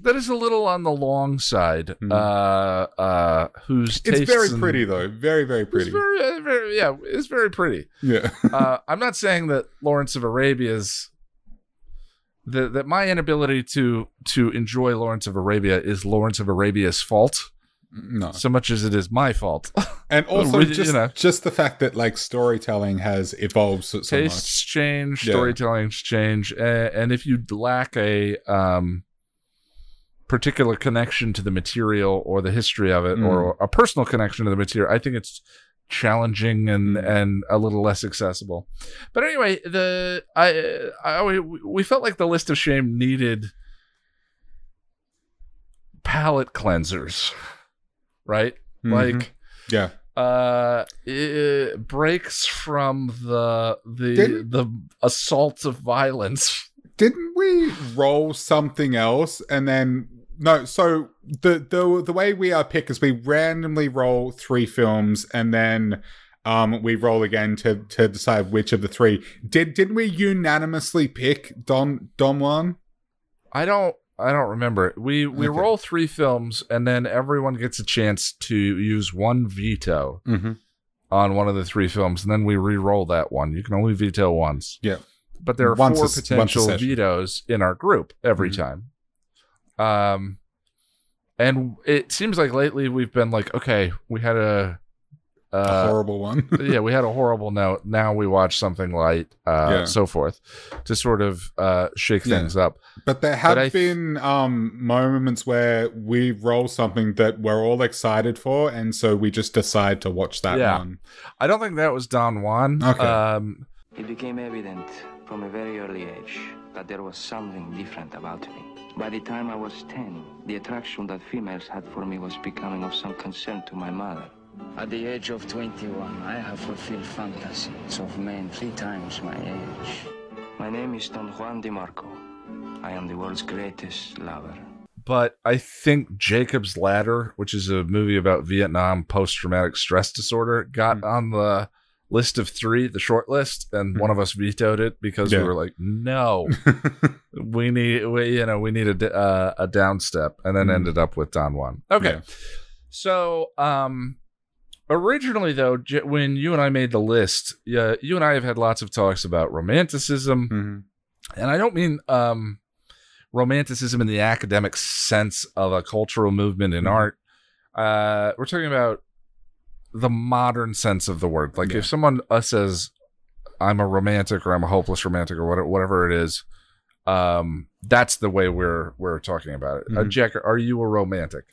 That is a little on the long side. Mhm. Uh, uh, whose it's very and- pretty though, very very It's pretty. very, uh, very, yeah, it's very pretty. yeah. uh, I'm not saying that Lawrence of Arabia's that that my inability to to enjoy Lawrence of Arabia is Lawrence of Arabia's fault no. so much as it is my fault. And also we- you just know. just the fact that like storytelling has evolved so, so much. Tastes change, Yeah. storytelling's change, a- and if you lack a um, particular connection to the material or the history of it, Mm. or a personal connection to the material, I think it's challenging and Mm. and a little less accessible. But anyway, the I, I we- felt like the list of shame needed palate cleansers, right? Mhm. Like yeah. uh it breaks from the the Didn't- the assaults of violence Didn't we roll something else and then no, so the the the way we are pick is we randomly roll three films and then um we roll again to to decide which of the three. Did didn't we unanimously pick Don Don Juan? i don't i don't remember we we Okay. roll three films and then everyone gets a chance to use one veto Mm-hmm. on one of the three films and then we re-roll that one you can only veto once Yeah. but there are Once four a s- once a potential vetoes in our group every Mhm. time um and it seems like lately we've been like okay we had a A uh, horrible one. yeah, we had a horrible note. Now we watch something light, uh, Yeah. so forth, to sort of uh, shake Yeah. things up. But there have But I th- been um, moments where we roll something that we're all excited for, and so we just decide to watch that Yeah. one. I don't think that was Don Juan. Okay. Um, It became evident from a very early age that there was something different about me. By the time I was 10, the attraction that females had for me was becoming of some concern to my mother. At the age of 21, I have fulfilled fantasies of men three times my age. My name is Don Juan de Marco. I am the world's greatest lover. but I think Jacob's Ladder, which is a movie about Vietnam post traumatic stress disorder, got Hmm. on the list of three, the short list, and one of us vetoed it because Yeah. we were like, no, we need, we, you know, we need a, uh, a down step, and then Mhm. ended up with Don Juan. Okay. Yeah. So, um, originally though, J- when you and I made the list, yeah, you and I have had lots of talks about romanticism, Mhm. and I don't mean um, romanticism in the academic sense of a cultural movement in Mhm. art. Uh, we're talking about the modern sense of the word. Like Yeah. if someone uh, says, "I'm a romantic" or "I'm a hopeless romantic" or whatever, whatever it is. Um, that's the way we're we're talking about it. Uh, Mhm. Jack, are you a romantic?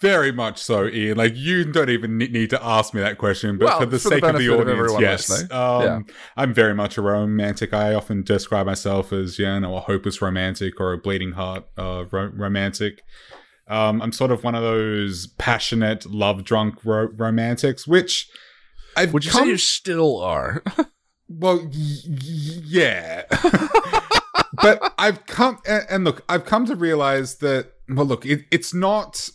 Very much so, Ian. Like you don't even need to ask me that question, but Well, for the for the sake of the benefit of audience, yes. Um, Yeah. I'm very much a romantic. I often describe myself as, you know, a hopeless romantic or a bleeding heart uh, ro- romantic. Um, I'm sort of one of those passionate, love drunk ro- romantics, which I've Would you come say you still are? Well, y- y- yeah. but I've come and, look, I've come to realize that well, look, it, it's not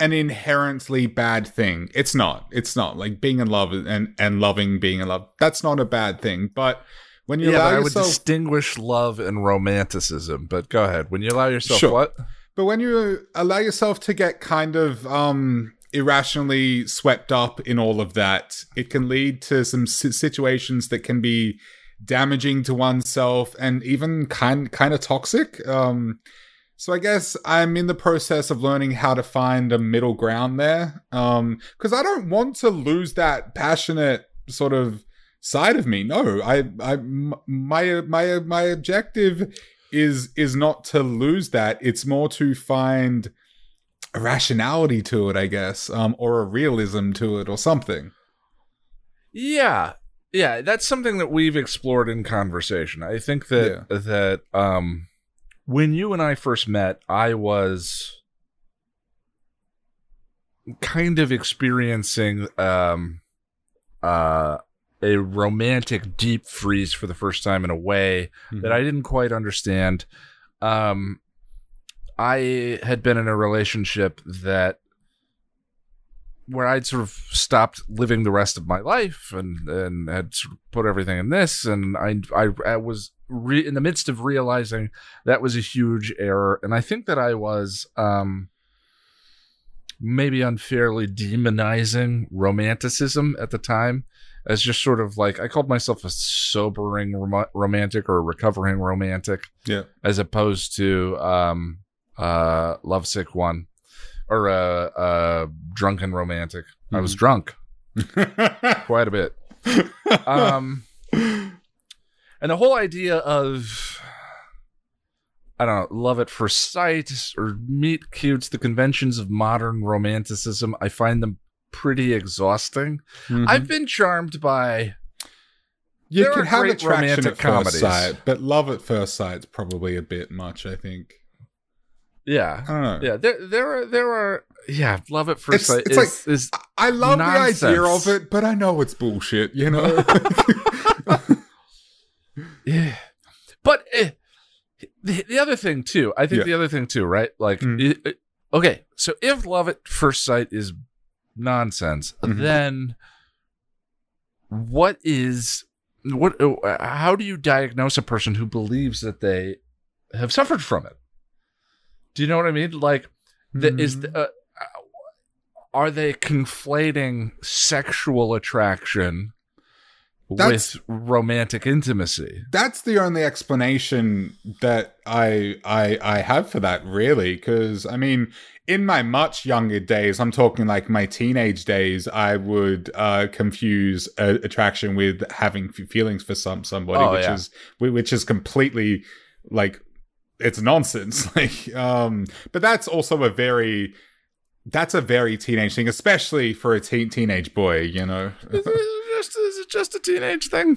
an inherently bad thing. It's not. It's not like being in love and and loving being in love. That's not a bad thing. But when you yeah, allow I would distinguish love and romanticism. But go ahead. When you allow yourself Sure. what? But when you allow yourself to get kind of um irrationally swept up in all of that, it can lead to some situations that can be damaging to oneself and even kind kind of toxic. Um, So I guess I'm in the process of learning how to find a middle ground there. Um, because I don't want to lose that passionate sort of side of me. No, I, I, my, my, my objective is is not to lose that. It's more to find a rationality to it, I guess, um, or a realism to it, or something. Yeah. Yeah, that's something that we've explored in conversation. I think that that um when you and I first met, I was kind of experiencing um uh a romantic deep freeze for the first time in a way that I didn't quite understand. Um I had been in a relationship that where I'd sort of stopped living the rest of my life and and had sort of put everything in this and I I, I was re- in the midst of realizing that was a huge error and I think that I was um maybe unfairly demonizing romanticism at the time as just sort of like I called myself a sobering rom- romantic or a recovering romantic Yeah. as opposed to um uh lovesick one or a uh, uh, drunken romantic. I was drunk quite a bit. Um, and the whole idea of I don't know, love at first sight or meet cutes, the conventions of modern romanticism, I find them pretty exhausting. Mhm. I've been charmed by you there can have attraction romantic at first comedies. sight, but love at first sight's probably a bit much. I think. yeah. I don't know. Yeah, there there are there are yeah, love at first It's- sight it's is, like- is I love the idea of it, but I know it's bullshit. You know. Yeah. But eh, the, the other thing too, I think Yeah. the other thing too, right? Like, Mm. it- it- okay, so if love at first sight is nonsense, Mhm. then what is what? uh, How do you diagnose a person who believes that they have suffered from it? Do you know what I mean? Like, the, is Mm-hmm. the, uh, are they conflating sexual attraction That's- with romantic intimacy? that's the only explanation that I I I have for that really because I mean in my much younger days I'm talking like my teenage days I would uh confuse uh, attraction with having feelings for some somebody Oh, which yeah. is which is completely like it's nonsense like um but that's also a very that's a very teenage thing especially for a teen teenage boy you know just, is it just a teenage thing?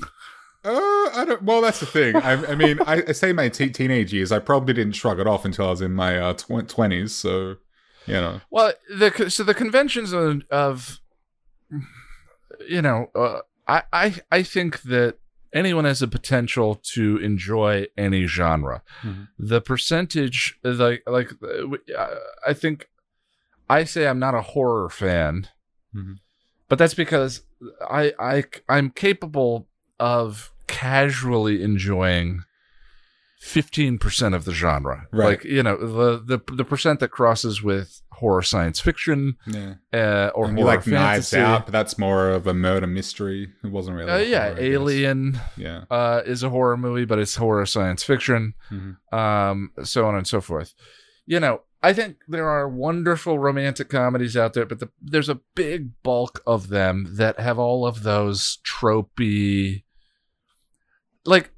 Uh, I don't. Well, that's the thing. I, I mean, I, I say my te- teenage years. I probably didn't shrug it off until I was in my uh, twenties. so, you know, Well, the so the conventions of, of you know, uh, I I I think that anyone has a potential to enjoy any genre. Mhm. The percentage, like like, uh, uh, I think I say I'm not a horror fan, Mhm. but that's because I I I'm capable of casually enjoying. Fifteen percent of the genre, Right. like you know, the the the percent that crosses with horror science fiction yeah. uh, or horror like Knives. Out, but that's more of a murder mystery. It wasn't really. Uh, yeah, horror, Alien Yeah. uh, is a horror movie, but it's horror science fiction, Mhm. um, so on and so forth. You know, I think there are wonderful romantic comedies out there, but the, there's a big bulk of them that have all of those tropey, like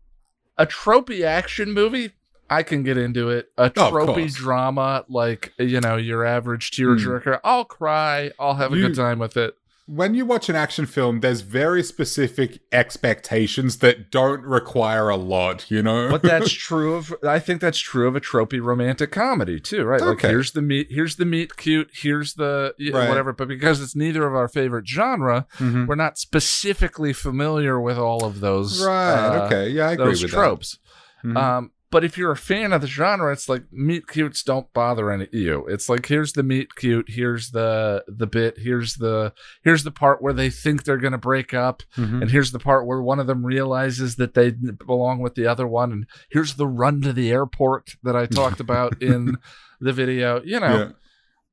a tropey action movie. I can get into it. A Oh, tropey course. drama, like you know, your average hmm. tearjerker. I'll cry. I'll have a You- good time with it. When you watch an action film, there's very specific expectations that don't require a lot. You know, but that's true of I think that's true of a tropey romantic comedy too, right? Like Okay. here's the meat, here's the meet cute, here's the y- Right. whatever, but because it's neither of our favorite genre, Mhm. we're not specifically familiar with all of those right. uh, okay. Yeah, I agree those with tropes. that. Mhm. Um but if you're a fan of the genre, it's like meet cutes don't bother any you. It's like here's the meet cute, here's the the bit, here's the here's the part where they think they're gonna break up, Mhm. and here's the part where one of them realizes that they belong with the other one and here's the run to the airport that i talked about in the video you know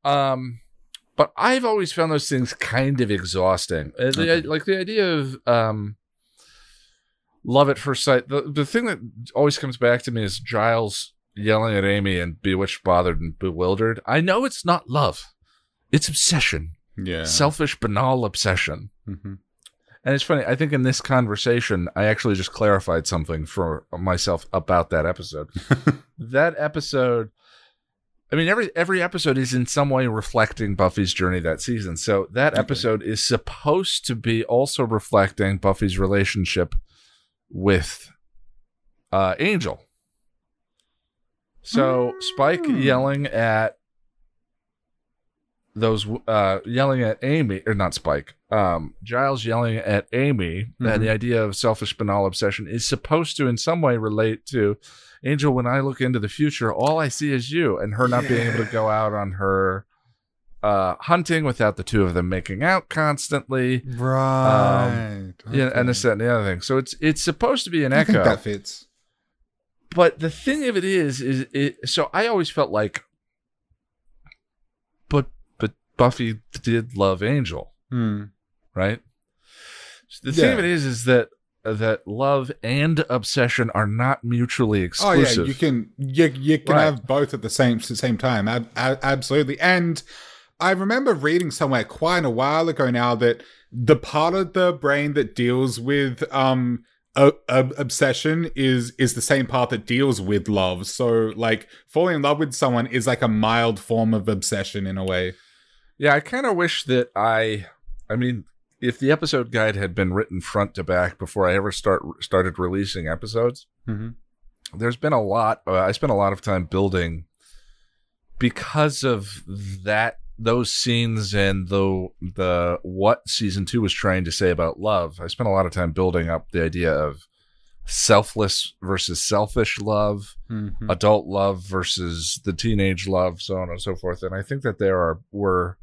Yeah. um but i've always found those things kind of exhausting Uh, the, Okay. like the idea of um love at first sight the, the thing that always comes back to me is giles yelling at Amy and bewitched, bothered, and bewildered. I know it's not love; it's obsession, Yeah. selfish, banal obsession. hmm And it's funny. I think in this conversation, I actually just clarified something for myself about that episode. that episode, I mean, every every episode is in some way reflecting Buffy's journey that season. So that Okay. episode is supposed to be also reflecting Buffy's relationship with uh, Angel. So Spike Mm. yelling at those uh yelling at Amy or not Spike um Giles yelling at Amy Mhm. and the idea of selfish banal obsession is supposed to in some way relate to Angel when I look into the future all I see is you and her not being able to go out on her uh hunting without the two of them making out constantly Right. yeah and Okay. this that and the other thing so it's it's supposed to be an I echo that fits. but the thing of it is is it so i always felt like but but buffy did love angel Hmm. right the thing of it is is that that love and obsession are not mutually exclusive. Oh yeah, you can you you can Right. have both at the same the same time. Ab- ab- absolutely. And I remember reading somewhere quite a while ago now that the part of the brain that deals with um a, a- obsession is is the same part that deals with love. So like falling in love with someone is like a mild form of obsession in a way. yeah i kind of wish that i i mean if the episode guide had been written front to back before i ever start started releasing episodes Mm-hmm. there's been a lot uh, i spent a lot of time building because of that those scenes and the the what season 2 was trying to say about love i spent a lot of time building up the idea of selfless versus selfish love Mm-hmm. adult love versus the teenage love so on and so forth and i think that there are were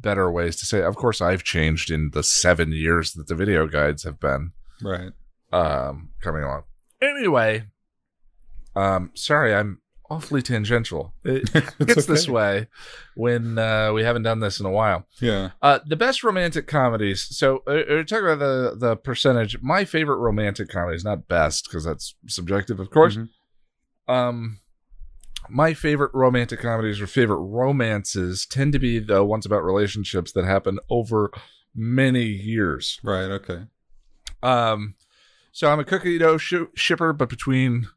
better ways to say it. of course i've changed in the 7 years that the video guides have been Right. um coming along anyway um sorry i'm awfully tangential it It's gets this way when uh we haven't done this in a while Yeah. uh the best romantic comedies so uh, uh, talk about the the percentage my favorite romantic comedies not best because that's subjective of course Mhm. um my favorite romantic comedies or favorite romances tend to be the ones about relationships that happen over many years Right. Okay. um, so I'm a cookie dough sh- shipper, but between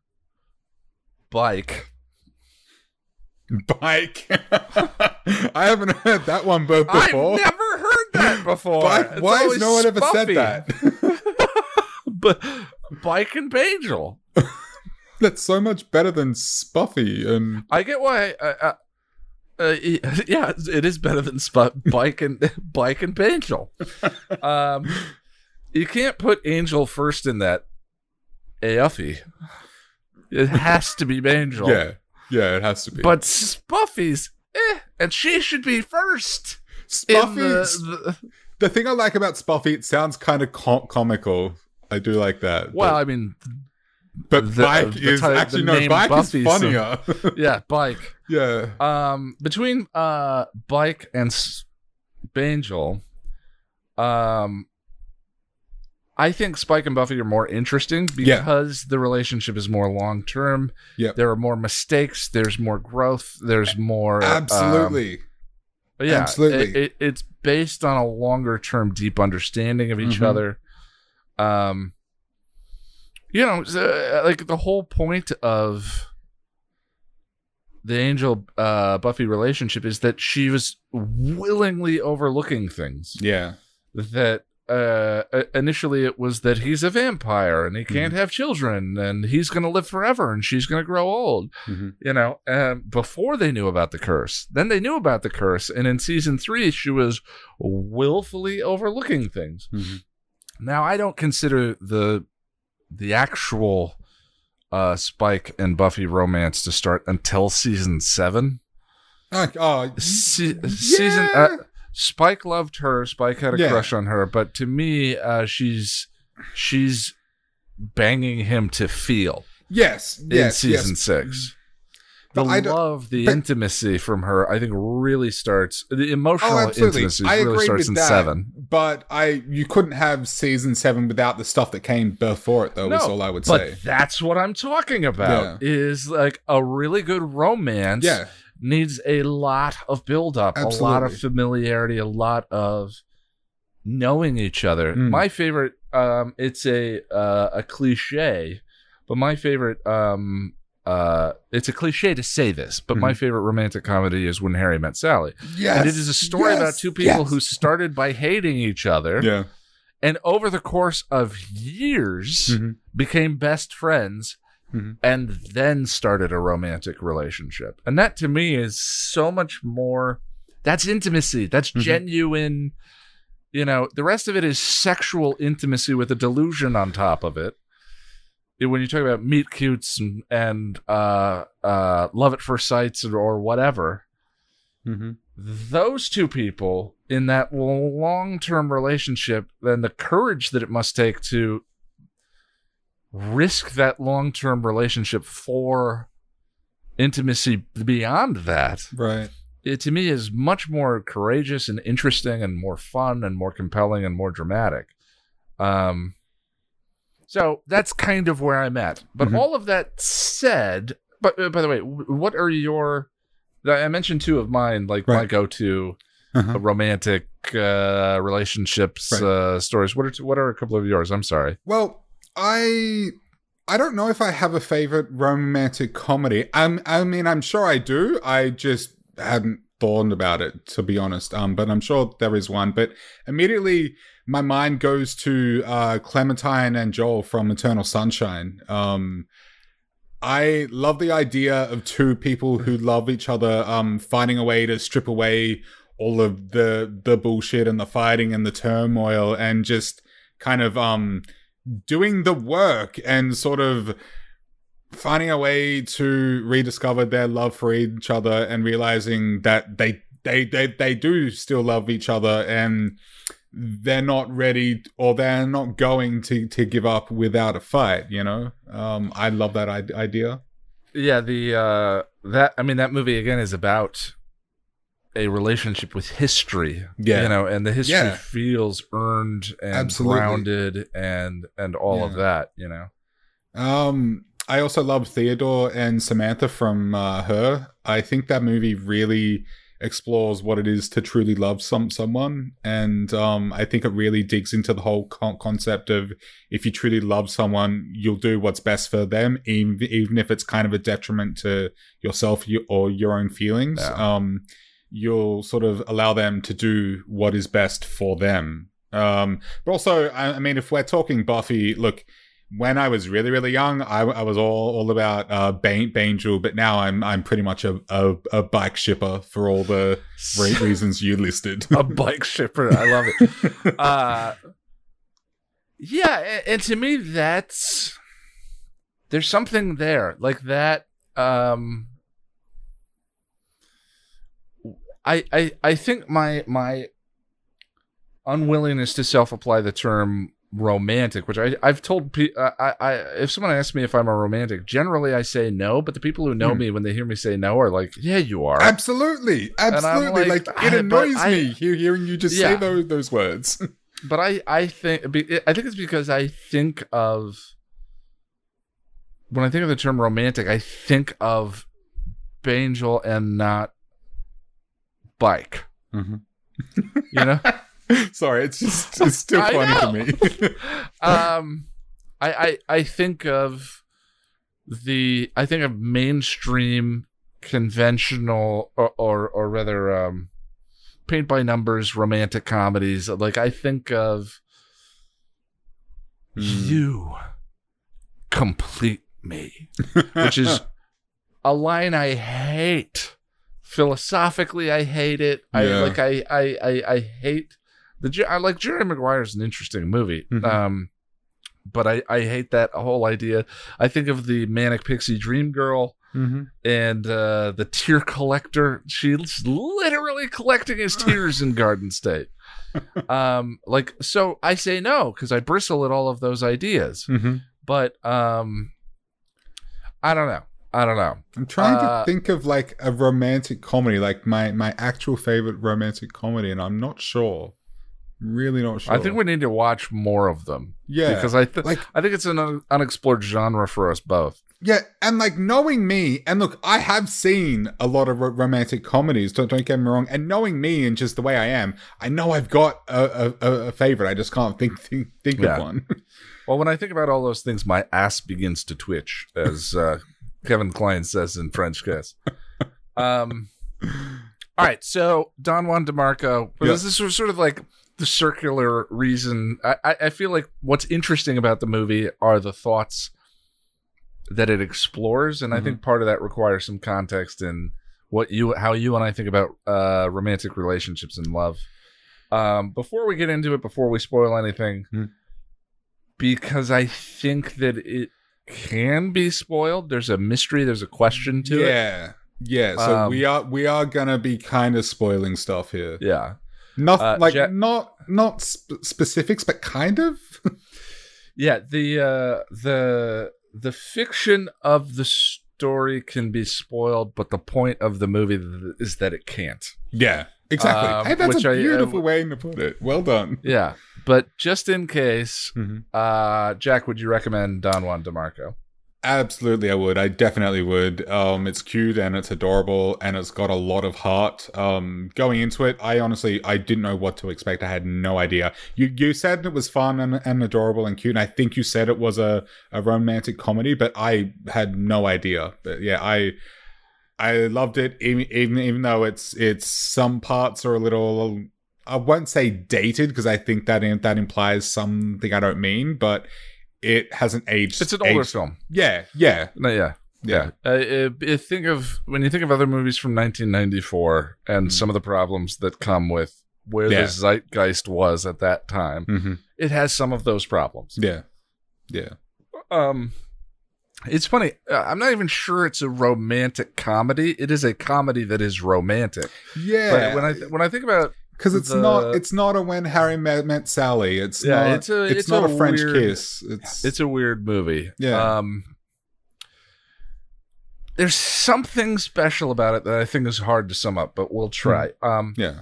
Bike, Bike. I haven't heard that one before. I've never heard that before. Bike- It's why has no one ever said that? but Bike and Angel. That's so much better than Spuffy and I get why. Uh, uh, uh, yeah, it is better than Sp- Bike and Bike and Angel. Um, you can't put Angel first in that AFI. It has to be Angel. yeah, yeah, it has to be. But Spuffy's, eh, and she should be first. Spuffy, the- the, the- thing I like about Spuffy, it sounds kind of com- comical. I do like that. well, but, I mean, but the- Bike the is actually no, Bike Buffy, is so- funnier. yeah, Bike. yeah, Um, between uh Bike and Spangel, um, I think Spike and Buffy are more interesting Yeah. because the relationship is more long term. Yep. There are more mistakes. There's more growth. There's more um, absolutely. yeah, Absolutely. It, it, it's based on a longer term, deep understanding of each Mhm. other. Um, you know, like the whole point of the Angel uh, Buffy relationship is that she was willingly overlooking things. yeah, That uh, uh, initially it was that he's a vampire and he can't have children and he's going to live forever and she's going to grow old Mhm. you know, um, before they knew about the curse. Then they knew about the curse, and in season three, she was willfully overlooking things. Mhm. Now, I don't consider the the actual uh, Spike and Buffy romance to start until season seven. Like, oh, Se- Season uh, Spike loved her. Spike had a Yeah. crush on her, but to me, uh, she's she's banging him to feel yes, in yes, season yes. six. the I love, the but- intimacy from her, I think really starts the emotional Oh, intimacy I really starts in that. seven. But I, you couldn't have season seven without the stuff that came before it. Though, is all I would but say. that's what I'm talking about. Is like a really good romance. Yeah, needs a lot of build up, a lot of familiarity, a lot of knowing each other. Mm. My favorite, um, it's a uh, a cliche, but my favorite, um, uh, it's a cliche to say this, but my Mhm. favorite romantic comedy is When Harry Met Sally, yes, and it is a story about two people yes. who started by hating each other, yeah, and over the course of years Mhm. became best friends Mhm. and then started a romantic relationship. And that to me is so much more that's intimacy. That's Mhm. genuine. You know, the rest of it is sexual intimacy with a delusion on top of it. When you talk about meet cutes and, and uh, uh, love at first sights or, or whatever, Mhm. those two people in that long term relationship, then the courage that it must take to risk that long term relationship for intimacy beyond that, right. it to me is much more courageous and interesting and more fun and more compelling and more dramatic. Um, so that's kind of where I'm at. But Mhm. all of that said, but uh, by the way, what are your? I mentioned two of mine, like my go-to Uh-huh. uh, romantic uh, relationships Right. uh, stories. What are what are a couple of yours? I'm sorry. Well, I I don't know if I have a favorite romantic comedy. I'm, I mean, I'm sure I do. I just hadn't thought about it to be honest. Um, but I'm sure there is one. But immediately my mind goes to uh, Clementine and Joel from Eternal Sunshine. Um, I love the idea of two people who love each other, um, finding a way to strip away all of the the bullshit and the fighting and the turmoil, and just kind of um doing the work and sort of finding a way to rediscover their love for each other and realizing that they they they, they do still love each other and they're not ready or they're not going to to give up without a fight you know? Um i love that idea. Yeah, the uh, that I mean that movie again is about a relationship with history. Yeah. you know, and the history Yeah. feels earned and Absolutely. grounded and and all of that. You know. Um, I also love Theodore and Samantha from uh, Her. I think that movie really explores what it is to truly love some someone, and um, I think it really digs into the whole con- concept of if you truly love someone, you'll do what's best for them, even even if it's kind of a detriment to yourself you, or your own feelings. Yeah. Um, you'll sort of allow them to do what is best for them. Um, but also, I, I mean, if we're talking Buffy, look, when I was really, really young, I, I was all, all about uh, Bane, Bangel, but now I'm I'm pretty much a, a, a bike shipper for all the re- reasons you listed. a bike shipper. I love it. uh yeah and, and to me that's there's something there like that um I, I I think my my unwillingness to self-apply the term romantic, which I I've told pe- I, I if someone asks me if I'm a romantic, generally I say no, but the people who know Hmm. me when they hear me say no are like, yeah, you are. absolutely, absolutely. like, Like, it annoys I- me hear, hearing you just Yeah. say those those words. but I I think I think it's because I think of when I think of the term romantic, I think of Bangel and not bike. Mhm. You know, Sorry, it's just it's still funny to me. um, I, I I think of the I think of mainstream conventional or or, or rather um, paint by numbers romantic comedies. Like I think of Hmm. you complete me, which is a line I hate. Philosophically, I hate it. I Yeah. like. I I I, I hate the. I like Jerry Maguire is an interesting movie. Mhm. Um, but I I hate that whole idea. I think of the manic pixie dream girl Mhm. and uh, the tear collector. She's literally collecting his tears in Garden State. Um, like so, I say no because I bristle at all of those ideas Mhm. but um i don't know I don't know. I'm trying Uh, to think of like a romantic comedy, like my my actual favorite romantic comedy, and I'm not sure. Really not sure. I think we need to watch more of them. Yeah, because I th- like I think it's an un- unexplored genre for us both. Yeah, and like knowing me, and look, I have seen a lot of ro- romantic comedies. Don't don't get me wrong. And knowing me and just the way I am, I know I've got a a, a favorite. I just can't think think, think Yeah. of one. Well, when I think about all those things, my ass begins to twitch, as uh, Kevin Kline says in French Kiss. Um, all right, so Don Juan DeMarco. Yeah. This is sort of like the circular reason. I, I feel like what's interesting about the movie are the thoughts that it explores, and I think part of that requires some context in what you, how you and I think about uh, romantic relationships and love. Um, before we get into it, before we spoil anything, Hmm. because I think that it can be spoiled. There's a mystery. There's a question to it. yeah, yeah. So Um, we are we are gonna be kind of spoiling stuff here. Yeah. Not Uh, like Ja- not not sp- specifics, but kind of. Yeah, the uh the the fiction of the story can be spoiled, but the point of the movie th- is that it can't. yeah, exactly. Um, hey, that's a I- uh, beautiful way to put it. Well done. Yeah, but just in case, Mhm. uh Jack, would you recommend Don Juan DeMarco? Absolutely, I would. I definitely would. Um, it's cute and it's adorable and it's got a lot of heart. Um, going into it, I honestly I didn't know what to expect. I had no idea. You you said it was fun and, and adorable and cute. And I think you said it was a, a romantic comedy, but I had no idea. But yeah, I I loved it. Even even, even though it's it's some parts are a little. I won't say dated because I think that that implies something I don't mean, but it hasn't aged. It's an older aged- film. yeah, yeah, No, yeah. yeah, think of when you think of other movies from 1994 and Mm. some of the problems that come with where Yeah. the zeitgeist was at that time. hmm It has some of those problems. yeah, yeah. Um, it's funny. Uh, I'm not even sure it's a romantic comedy. It is a comedy that is romantic. Yeah, But when I th- when I think about because it's the- not it's not a when Harry met, met Sally. It's Yeah, not it's a- it's, it's not a a, French weird- kiss. It's it's a weird movie. Yeah. Um, there's something special about it that I think is hard to sum up, but we'll try. Um, yeah,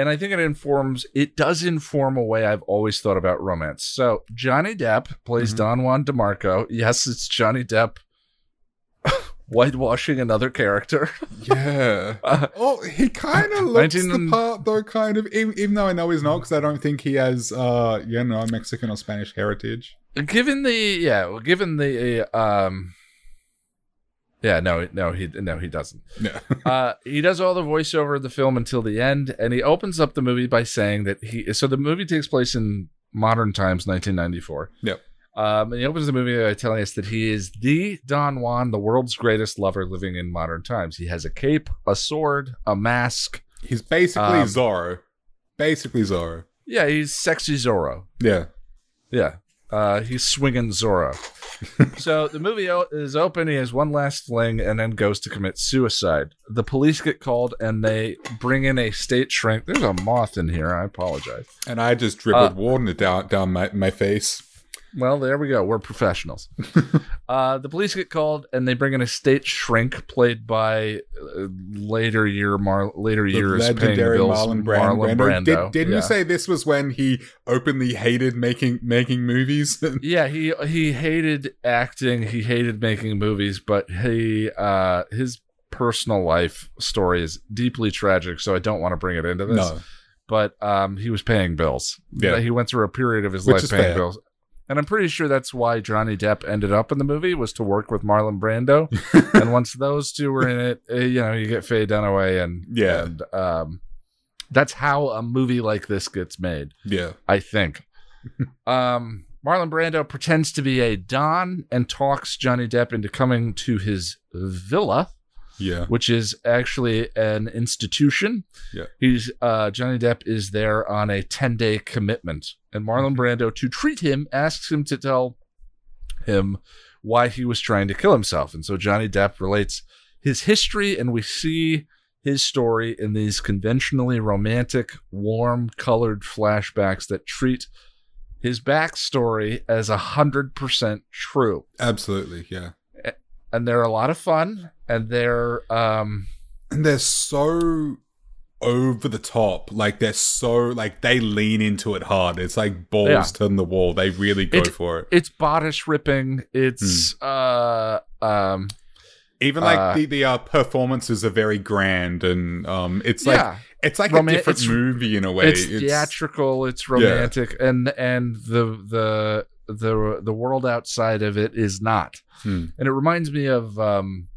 and I think it informs. It does inform a way I've always thought about romance. So Johnny Depp plays Mhm. Don Juan DeMarco. Yes, it's Johnny Depp whitewashing another character. yeah. Uh, Oh, he kind of looks 19 the part though. Kind of, even, even though I know he's not, because I don't think he has, uh, you know, Mexican or Spanish heritage. given the yeah, well, given the um, yeah, no, no, he no, he doesn't. Yeah, uh, he does all the voiceover of the film until the end, and he opens up the movie by saying that he. So the movie takes place in modern times, 1994. Yep. Um, and he opens the movie by telling us that he is the Don Juan, the world's greatest lover living in modern times. He has a cape, a sword, a mask. he's basically Um, Zorro. Basically Zorro. Yeah, he's sexy Zorro. Yeah, Yeah. Uh, he's swinging Zorro. so the movie is open. He has one last fling and then goes to commit suicide. The police get called and they bring in a state shrink. There's a moth in here. I apologize. and I just dribbled Uh, water down down my, my face. Well, there we go. We're professionals. uh, the police get called and they bring in a state shrink played by uh, later year Mar- later The years legendary Marlon Brando. Marlon Brando. Brando. Did, didn't Yeah. you say this was when he openly hated making making movies? Yeah, he he hated acting. He hated making movies, but he uh his personal life story is deeply tragic. So I don't want to bring it into this. no. But um, he was paying bills. Yeah. he went through a period of his Which life paying fair. bills, and I'm pretty sure that's why Johnny Depp ended up in the movie was to work with Marlon Brando. and once those two were in it, uh, you know, you get Faye Dunaway, and Yeah. and um, that's how a movie like this gets made. Yeah. I think. um, Marlon Brando pretends to be a Don and talks Johnny Depp into coming to his villa, Yeah. which is actually an institution. Yeah. He's uh, Johnny Depp is there on a 10 day commitment. And Marlon Brando, to treat him, asks him to tell him why he was trying to kill himself. And so Johnny Depp relates his history, and we see his story in these conventionally romantic, warm colored flashbacks that treat his backstory as a hundred percent true. Absolutely. Yeah. And they're a lot of fun, and they're um, and they're so over the top. Like they're so like they lean into it hard. It's like balls Yeah. to the wall. They really go It- for it. it's bodice ripping. It's uh um Even like uh, the the uh, performances are very grand, and um, it's like yeah. it's like Roman- a different it's- movie in a way. it's theatrical it's romantic and and the the the the world outside of it is not Hmm. and it reminds me of um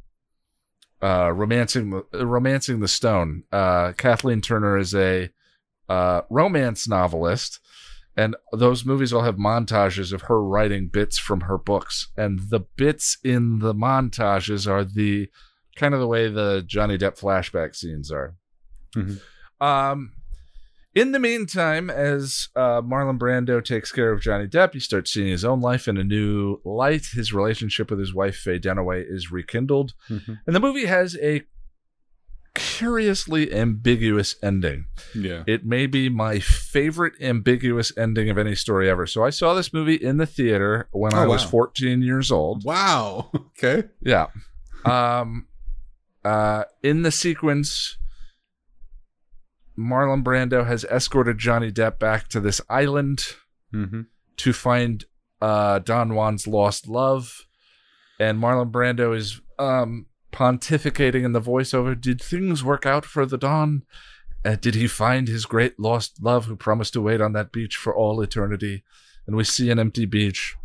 uh romancing the romancing the stone uh kathleen turner is a uh romance novelist and those movies all have montages of her writing bits from her books and the bits in the montages are the kind of the way the johnny depp flashback scenes are Mhm. um in the meantime, as uh, Marlon Brando takes care of Johnny Depp, he starts seeing his own life in a new light. His relationship with his wife, Faye Dunaway, is rekindled. Mhm. And the movie has a curiously ambiguous ending. Yeah. It may be my favorite ambiguous ending of any story ever. So I saw this movie in the theater when Oh, I was 14 years old. Wow. Okay. Yeah. Um uh in the sequence Marlon Brando has escorted Johnny Depp back to this island Mm-hmm. to find uh Don Juan's lost love. And Marlon Brando is um pontificating in the voiceover, did things work out for the Don? Uh, did he find his great lost love who promised to wait on that beach for all eternity? And we see an empty beach.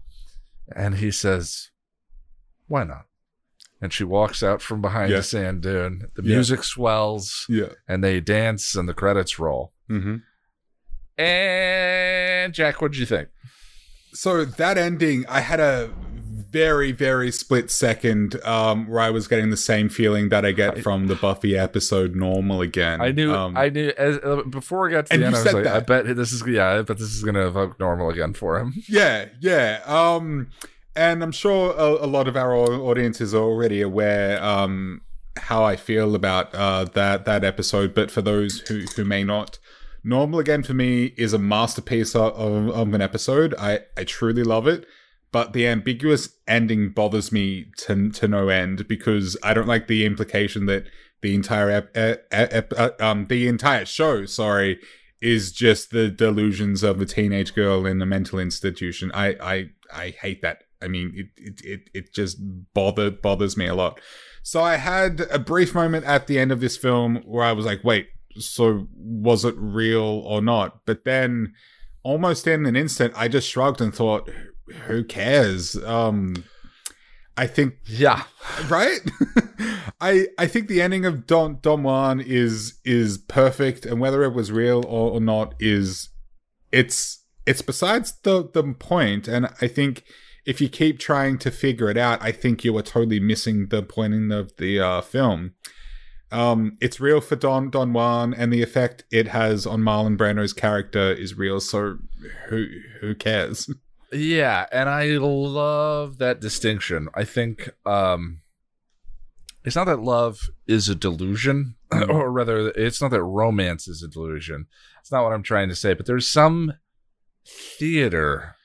And he says, Why not? And she walks out from behind Yeah. the sand dune. The Yeah. music swells Yeah. and they dance and the credits roll. Mm-hmm. And Jack, what did you think? So that ending, I had a very, very split second um, where I was getting the same feeling that I get from the Buffy episode "Normal" again. I knew, Um, I knew. As, uh, before we got to the end, I was like, I bet this is, yeah, I bet this is gonna evoke normal again for him. Yeah, yeah. Um, and I'm sure a, a lot of our au- audience is already aware um, how I feel about uh, that that episode. But for those who who may not, Normal Again for me is a masterpiece of, of, of an episode. I I truly love it. But the ambiguous ending bothers me to to no end because I don't like the implication that the entire ep, ep, ep, uh, um the entire show, sorry, is just the delusions of a teenage girl in a mental institution. I I I hate that. I mean, it it it, it just bother bothers me a lot. So I had a brief moment at the end of this film where I was like, wait, so was it real or not? But then almost in an instant I just shrugged and thought, who cares? Um I think Yeah, right i i think the ending of don don juan is is perfect and whether it was real or, or not is it's it's besides the the point and i think if you keep trying to figure it out i think you are totally missing the point of the uh film um it's real for don don juan and the effect it has on marlon brando's character is real so who who cares yeah, and I love that distinction. I think um it's not that love is a delusion, or rather, it's not that romance is a delusion. It's not what I'm trying to say, but there's some theater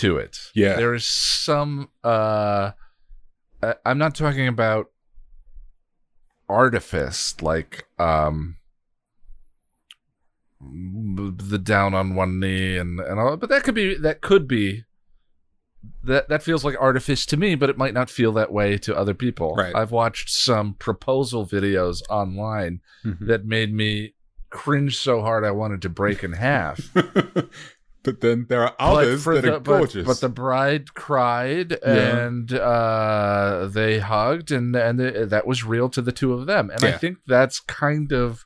to it. Yeah. there is some. uh I'm not talking about artifice like um the down on one knee and and all but that could be that could be that that feels like artifice to me but it might not feel that way to other people Right. i've watched some proposal videos online that made me cringe so hard i wanted to break in half but then there are others that the- are gorgeous. But, the bride cried, Yeah. and uh, they hugged, and and that was real to the two of them. And I think that's kind of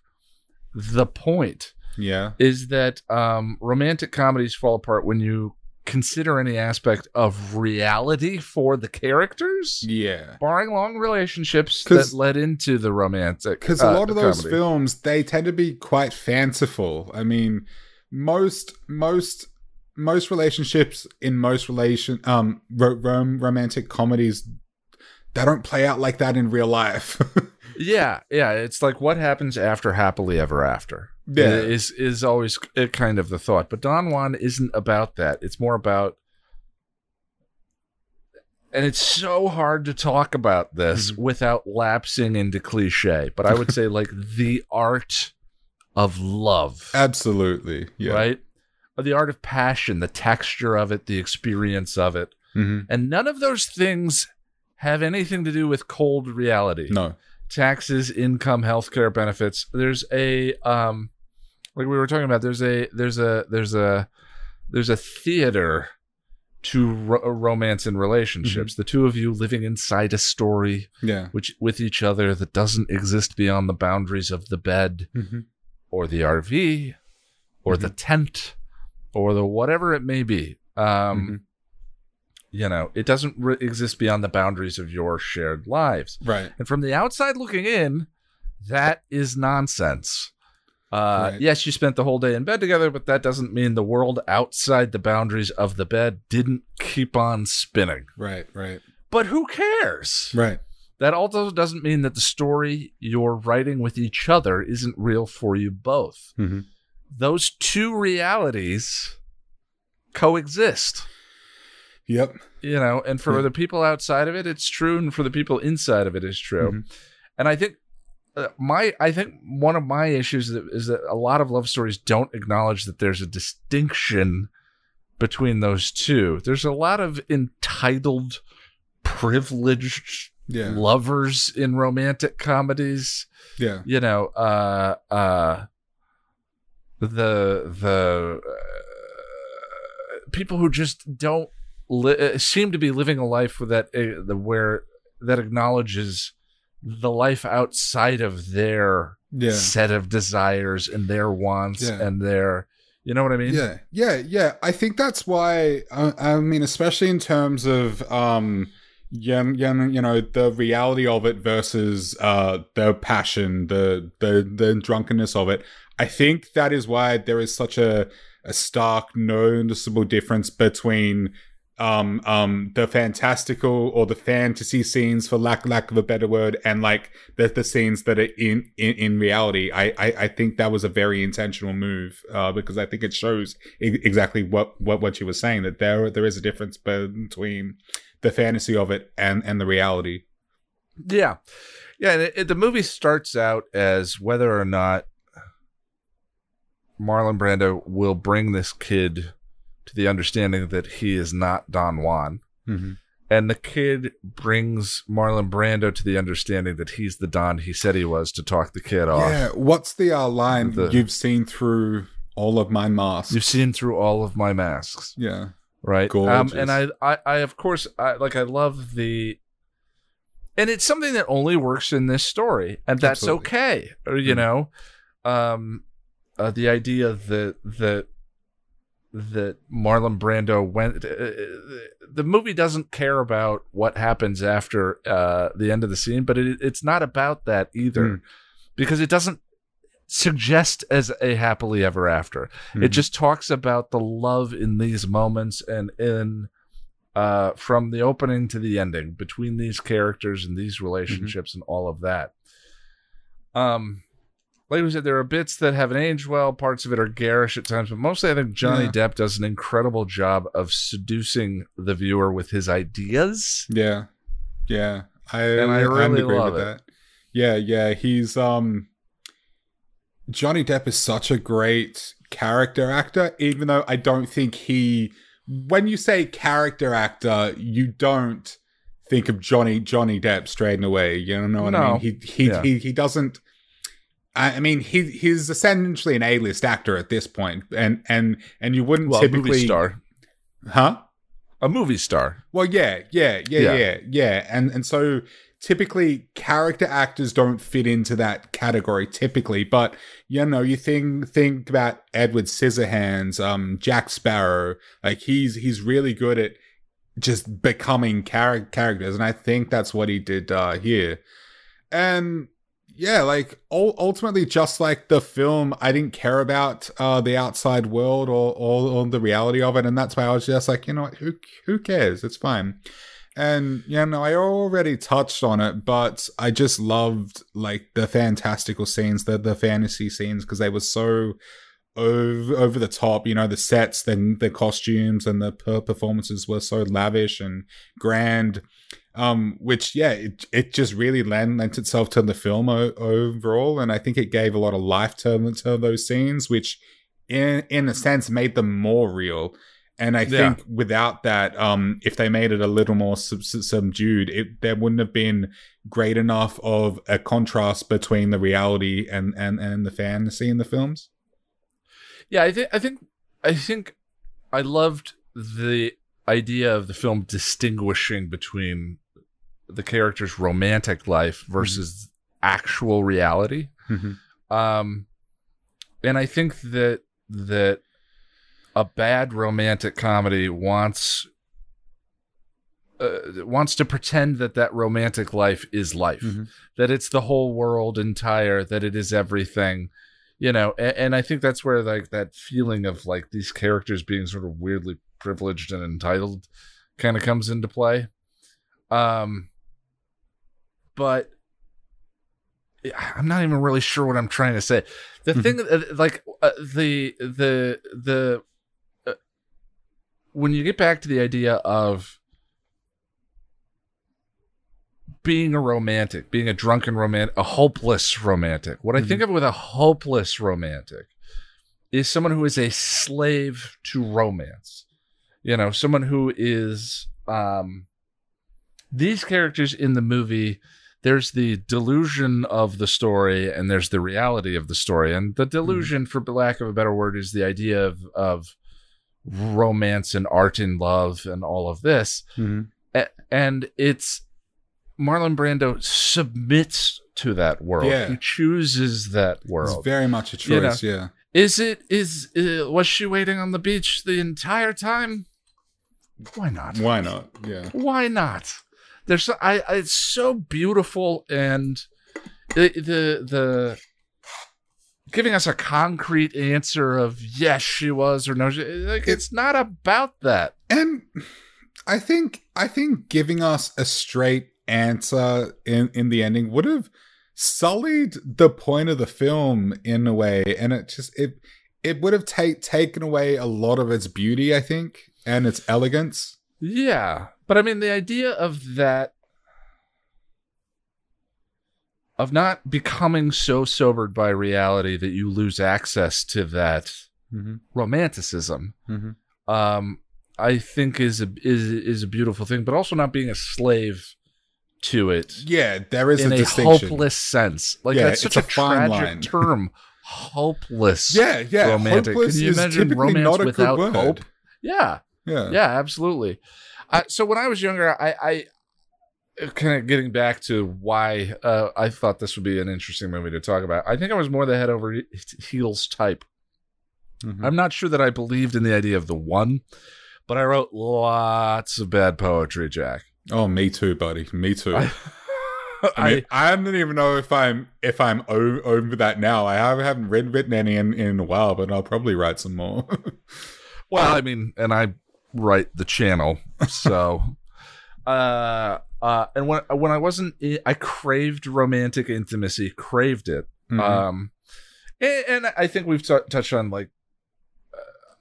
the point yeah, is that um, romantic comedies fall apart when you consider any aspect of reality for the characters, yeah. barring long relationships that led into the romantic. Because uh, a lot of those comedy. films, they tend to be quite fanciful. I mean, most most most relationships in most relation um ro- rom- romantic comedies, they don't play out like that in real life. Yeah, yeah. It's like what happens after happily ever after. Yeah. is is always kind of the thought. But Don Juan isn't about that. It's more about and it's so hard to talk about this Mm-hmm. without lapsing into cliche. But I would say like the art of love, Absolutely. Yeah. right? Or the art of passion, the texture of it, the experience of it, hmm and none of those things have anything to do with cold reality. No. taxes, income, healthcare benefits. There's a um like we were talking about there's a there's a there's a there's a theater to ro- romance and relationships. The two of you living inside a story Yeah. which with each other that doesn't exist beyond the boundaries of the bed hmm or the RV or the tent or the whatever it may be. Um Mhm. you know, it doesn't re- exist beyond the boundaries of your shared lives. Right. And from the outside looking in, that is nonsense. Uh, Right. Yes, you spent the whole day in bed together, but that doesn't mean the world outside the boundaries of the bed didn't keep on spinning. Right. Right. But who cares? Right. That also doesn't mean that the story you're writing with each other isn't real for you both. hmm Those two realities coexist. Yep. you know and for Yeah. the people outside of it it's true and for the people inside of it is true Mhm. and i think uh, my i think one of my issues is that, is that a lot of love stories don't acknowledge that there's a distinction between those two there's a lot of entitled privileged Yeah. lovers in romantic comedies Yeah. you know uh uh the the uh, people who just don't li- uh, seem to be living a life with that uh, the where that acknowledges the life outside of their Yeah. set of desires and their wants Yeah. and their you know what i mean Yeah, yeah, yeah. I think that's why. I, I mean, especially in terms of, um, yeah, yeah, you know, the reality of it versus uh, the passion, the the the drunkenness of it. I think that is why there is such a a stark, noticeable difference between um um the fantastical or the fantasy scenes for lack lack of a better word and like the the scenes that are in in, in reality I, I i think that was a very intentional move uh because i think it shows e- exactly what what what you were saying that there there is a difference between the fantasy of it and and the reality Yeah, yeah. And it, it- the movie starts out as whether or not Marlon Brando will bring this kid to the understanding that he is not Don Juan, mm-hmm. and the kid brings Marlon Brando to the understanding that he's the Don he said he was to talk the kid off. yeah what's the uh line The- you've seen through all of my masks You've seen through all of my masks. yeah right um and I, I i of course i like i love the and it's something that only works in this story and that's Absolutely. okay or you Mhm. know um uh, the idea that that that Marlon Brando went. Uh, the movie doesn't care about what happens after uh, the end of the scene, but it, it's not about that either, Mm. because it doesn't suggest as a happily ever after. It Mhm. just talks about the love in these moments and in uh, from the opening to the ending between these characters and these relationships and all of that. Um, like we said, there are bits that haven't aged well. Parts of it are garish at times, but mostly I think Johnny Yeah. Depp does an incredible job of seducing the viewer with his ideas. Yeah, yeah, I And I really agree love with it. that. Yeah, yeah, he's um Johnny Depp is such a great character actor, even though I don't think he. When you say character actor, you don't think of Johnny Johnny Depp straight away. You know what I mean? He he Yeah. he, he doesn't. I mean, he he's essentially an A-list actor at this point, and and and you wouldn't Well, a typically, movie star, huh? a movie star. Well, yeah, yeah, yeah, Yeah. yeah, yeah, and and so typically character actors don't fit into that category typically, but you know, you think think about Edward Scissorhands, um, Jack Sparrow, like he's he's really good at just becoming char- characters, and I think that's what he did uh, here, and. Yeah, like ultimately, just like the film, I didn't care about uh, the outside world or, or or the reality of it, and that's why I was just like, you know what, who who cares? It's fine. And you know, I already touched on it, but I just loved like the fantastical scenes, the the fantasy scenes, because they were so over, over the top. You know, the sets, then the costumes and the per- performances were so lavish and grand. Um, which yeah, it it just really lent, lent itself to the film o- overall, and I think it gave a lot of life to, to those scenes, which in in a sense made them more real. And I Yeah. think without that, um, if they made it a little more sub- sub- subdued, it there wouldn't have been great enough of a contrast between the reality and and and the fantasy in the films. Yeah, I think I think I think I loved the idea of the film distinguishing between the character's romantic life versus actual reality. Um, and I think that that a bad romantic comedy wants uh, wants to pretend that that romantic life is life, Mhm. that it's the whole world entire, that it is everything, you know. And, and I think that's where like that feeling of like these characters being sort of weirdly privileged and entitled kind of comes into play. Um, but I'm not even really sure what I'm trying to say. The Mhm. thing, uh, like uh, the the the uh, when you get back to the idea of being a romantic, being a drunken romantic, a hopeless romantic. What I think of with a hopeless romantic is someone who is a slave to romance. You know, someone who is um these characters in the movie there's the delusion of the story and there's the reality of the story and the delusion for lack of a better word is the idea of of romance and art and love and all of this Mhm. A- and it's Marlon Brando submits to that world. Yeah. He chooses that It's world. very much a You know. choice. Yeah. Is it is uh, was she waiting on the beach the entire time? Why not? Why not? Yeah. Why not? There's so, I, I it's so beautiful and the the the giving us a concrete answer of yes she was or no she, like it's not about that. And I think I think giving us a straight answer in in the ending would have sullied the point of the film in a way, and it just it it would have ta- taken away a lot of its beauty, I think, and its elegance. Yeah, but I mean the idea of that of not becoming so sobered by reality that you lose access to that Mm-hmm. romanticism Mm-hmm. um I think is a is is a beautiful thing, but also not being a slave to it Yeah, there is in a a hopeless sense. Like Yeah, that's such a, a fine tragic line. term. Hopeless. yeah, yeah. romantic. Hopeless Can you is imagine typically romance not a without good word. hope? Yeah. Yeah. Yeah, absolutely. Uh, so when I was younger, I, I kind of getting back to why uh, I thought this would be an interesting movie to talk about. I think I was more the head over heels type. Mhm. I'm not sure that I believed in the idea of the one, but I wrote lots of bad poetry, Jack. Oh, me too, buddy. Me too. I, I, mean, I, don't even know if I'm if I'm o- over that now. I have, haven't read written any in, in a while, but I'll probably write some more. Well, I mean, and I write the channel, so uh uh and when when I wasn't i- craved romantic intimacy, craved it. Mhm. Um and, and I think we've t- touched on like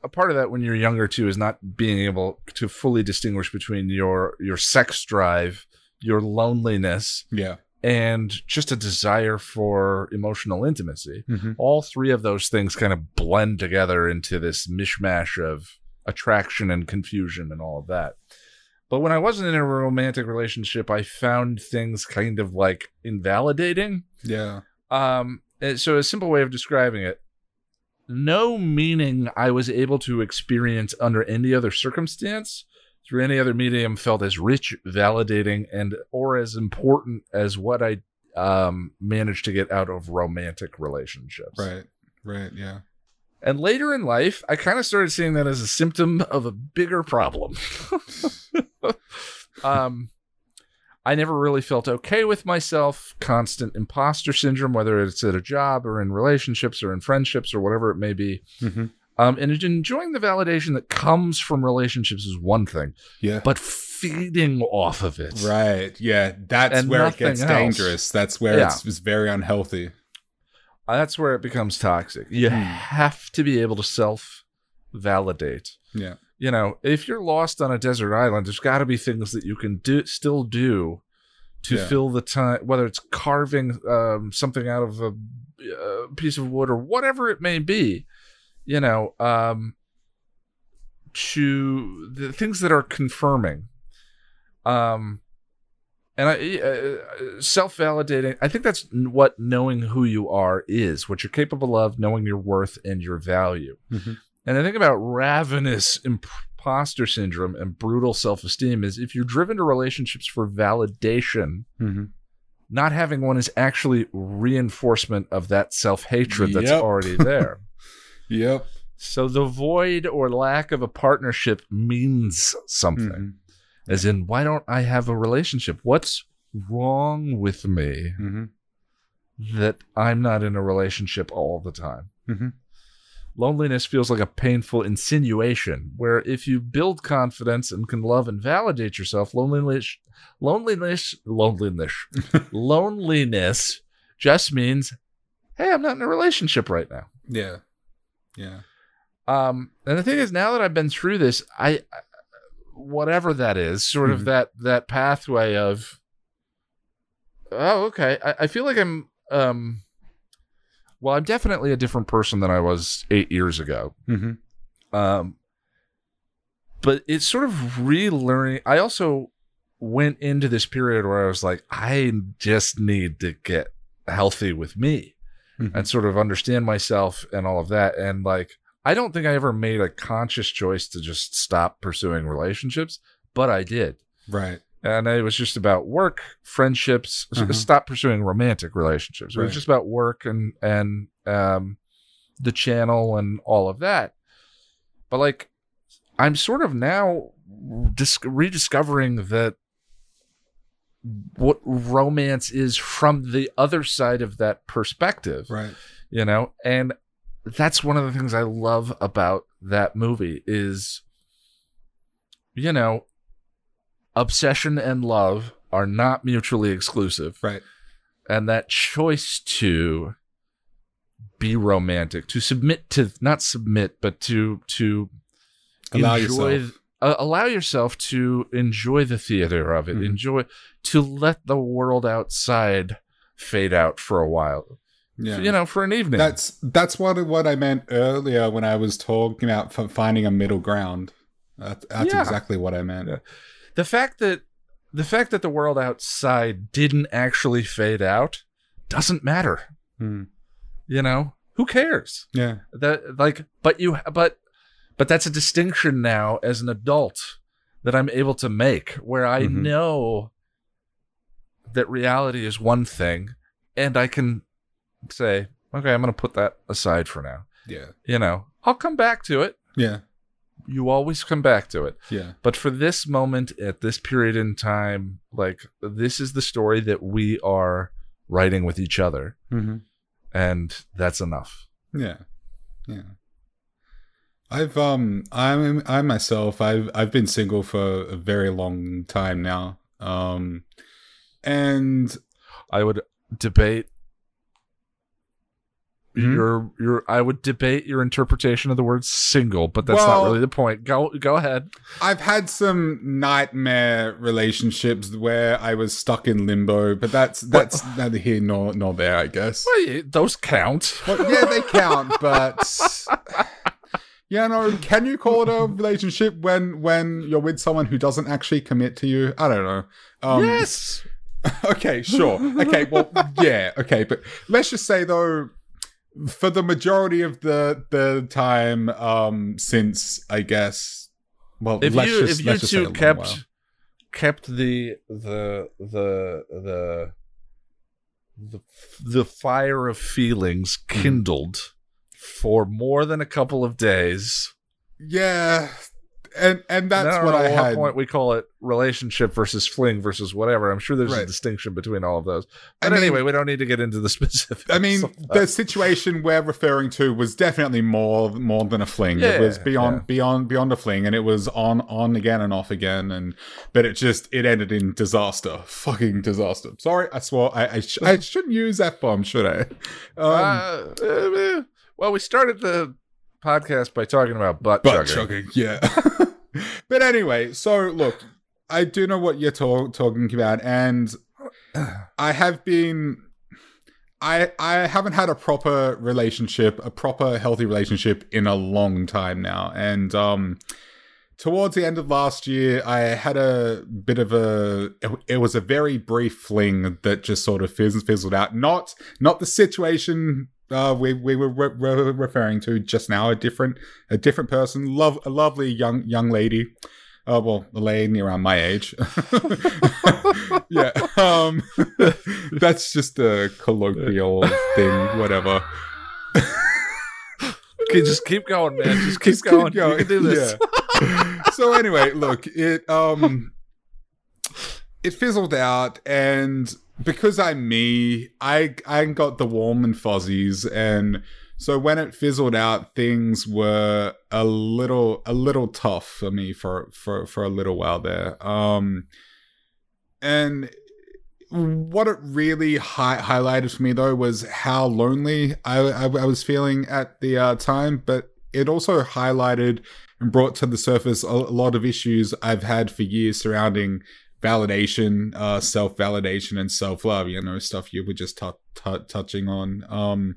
a part of that when you're younger too is not being able to fully distinguish between your your sex drive, your loneliness, yeah. and just a desire for emotional intimacy Mhm. all three of those things kind of blend together into this mishmash of attraction and confusion and all of that. But when I wasn't in a romantic relationship, I found things kind of like invalidating. Yeah. Um, so a simple way of describing it, no meaning I was able to experience under any other circumstance through any other medium felt as rich, validating, and or as important as what I um, managed to get out of romantic relationships. Right. Right. Yeah. And later in life, I kind of started seeing that as a symptom of a bigger problem. um, I never really felt okay with myself, constant imposter syndrome, whether it's at a job or in relationships or in friendships or whatever it may be. hmm Um, and enjoying the validation that comes from relationships is one thing, Yeah. but feeding off of it. Right. Yeah. That's And where it gets else. dangerous. That's where Yeah. it's, it's very unhealthy. That's where it becomes toxic. You Hmm. have to be able to self validate. Yeah. You know, if you're lost on a desert island, there's got to be things that you can do still do to Yeah. fill the time, whether it's carving um, something out of a, uh piece of wood or whatever it may be. You know, um, to the things that are confirming. Um, and I uh, self validating. I think that's what knowing who you are is, what you're capable of, knowing your worth and your value. Mhm. And I think about ravenous imposter syndrome and brutal self esteem is if you're driven to relationships for validation, hmm not having one is actually reinforcement of that self hatred that's Yep. already there. Yep. so the void or lack of a partnership means something. Mhm. As in, why don't I have a relationship? What's wrong with me Mhm. that I'm not in a relationship all the time? Mhm. Loneliness feels like a painful insinuation where if you build confidence and can love and validate yourself, loneliness, loneliness, loneliness, loneliness just means, hey, I'm not in a relationship right now. Yeah. Yeah. Um, and the thing is, now that I've been through this, I, I- whatever that is, sort Mhm. of that that pathway of, oh, okay, I, I feel like I'm, um, well, I'm definitely a different person than I was eight years ago. hmm Um, but it's sort of relearning. I also went into this period where I was like, I just need to get healthy with me Mhm. and sort of understand myself and all of that. And like, I don't think I ever made a conscious choice to just stop pursuing relationships, but I did. Right. And it was just about work, friendships, Uh-huh. stop pursuing romantic relationships. It was just about work and, and, um, the channel and all of that. But like, I'm sort of now dis- rediscovering that what romance is from the other side of that perspective Right. you know and that's one of the things i love about that movie is you know obsession and love are not mutually exclusive Right. and that choice to be romantic to submit to not submit but to to Allow enjoy yourself. uh, allow yourself to enjoy the theater of it Mhm. enjoy to let the world outside fade out for a while Yeah. you know for an evening That's that's what what I meant earlier when I was talking about finding a middle ground. That, that's Yeah. exactly what I meant. The fact that the fact that the world outside didn't actually fade out doesn't matter Hmm. you know who cares Yeah. that like but you but but that's a distinction now as an adult that i'm able to make where i Mhm. know that reality is one thing and i can say okay i'm going to put that aside for now Yeah. you know i'll come back to it Yeah. you always come back to it Yeah. but for this moment at this period in time like this is the story that we are writing with each other hmm and that's enough Yeah. Yeah. I've um I'm I myself I've I've been single for a very long time now. Um and I would debate Hmm? your your I would debate your interpretation of the word single, but that's Well- not really the point. Go go ahead. I've had some nightmare relationships where I was stuck in limbo, but that's that's neither here nor nor there, I guess. Well, those count. Well, yeah, they count, but yeah, no. Can you call it a relationship when when you're with someone who doesn't actually commit to you? I don't know. Um, yes. Okay, sure. Okay, well, yeah. Okay, but let's just say though, for the majority of the the time, um, since I guess, well, If let's you just, if you two kept kept the the the the the the fire of feelings Mm-hmm. kindled for more than a couple of days, yeah, and and that's don't what I had. point we call it relationship versus fling versus whatever. I'm sure there's a distinction between all of those. I But mean- anyway, we don't need to get into the specifics. I mean, the situation we're referring to was definitely more more than a fling. it was beyond yeah. beyond beyond a fling, and it was on on again and off again, and but it just it ended in disaster, fucking disaster. Sorry, I swore I I, sh- I shouldn't use f bomb, should I? Um, Uh, eh, well, we started the podcast by talking about butt, butt chugging. chugging, yeah. but anyway, so look, I do know what you're talk- talking about, and I have been. I I haven't had a proper relationship, a proper healthy relationship in a long time now, and um, towards the end of last year, I had a bit of a. It, it was a very brief fling that just sort of fizz- fizzled out. Not not the situation uh, we we were re- re- referring to just now. A different a different person, love a lovely young young lady. Uh, well, a lady around my age. yeah, um, that's just a colloquial thing. Whatever. Okay, just keep going, man. Just keep Just going. You can do this. Yeah. so anyway, look, it um it fizzled out and because I'm me, I I got the warm and fuzzies and so when it fizzled out things were a little a little tough for me for for for a little while there. Um and what it really hi- highlighted for me though was how lonely I, I, I was feeling at the uh, time, but it also highlighted and brought to the surface a, a lot of issues I've had for years surrounding validation, uh, self validation, and self love. You know, stuff you were just t- t- touching on. Um,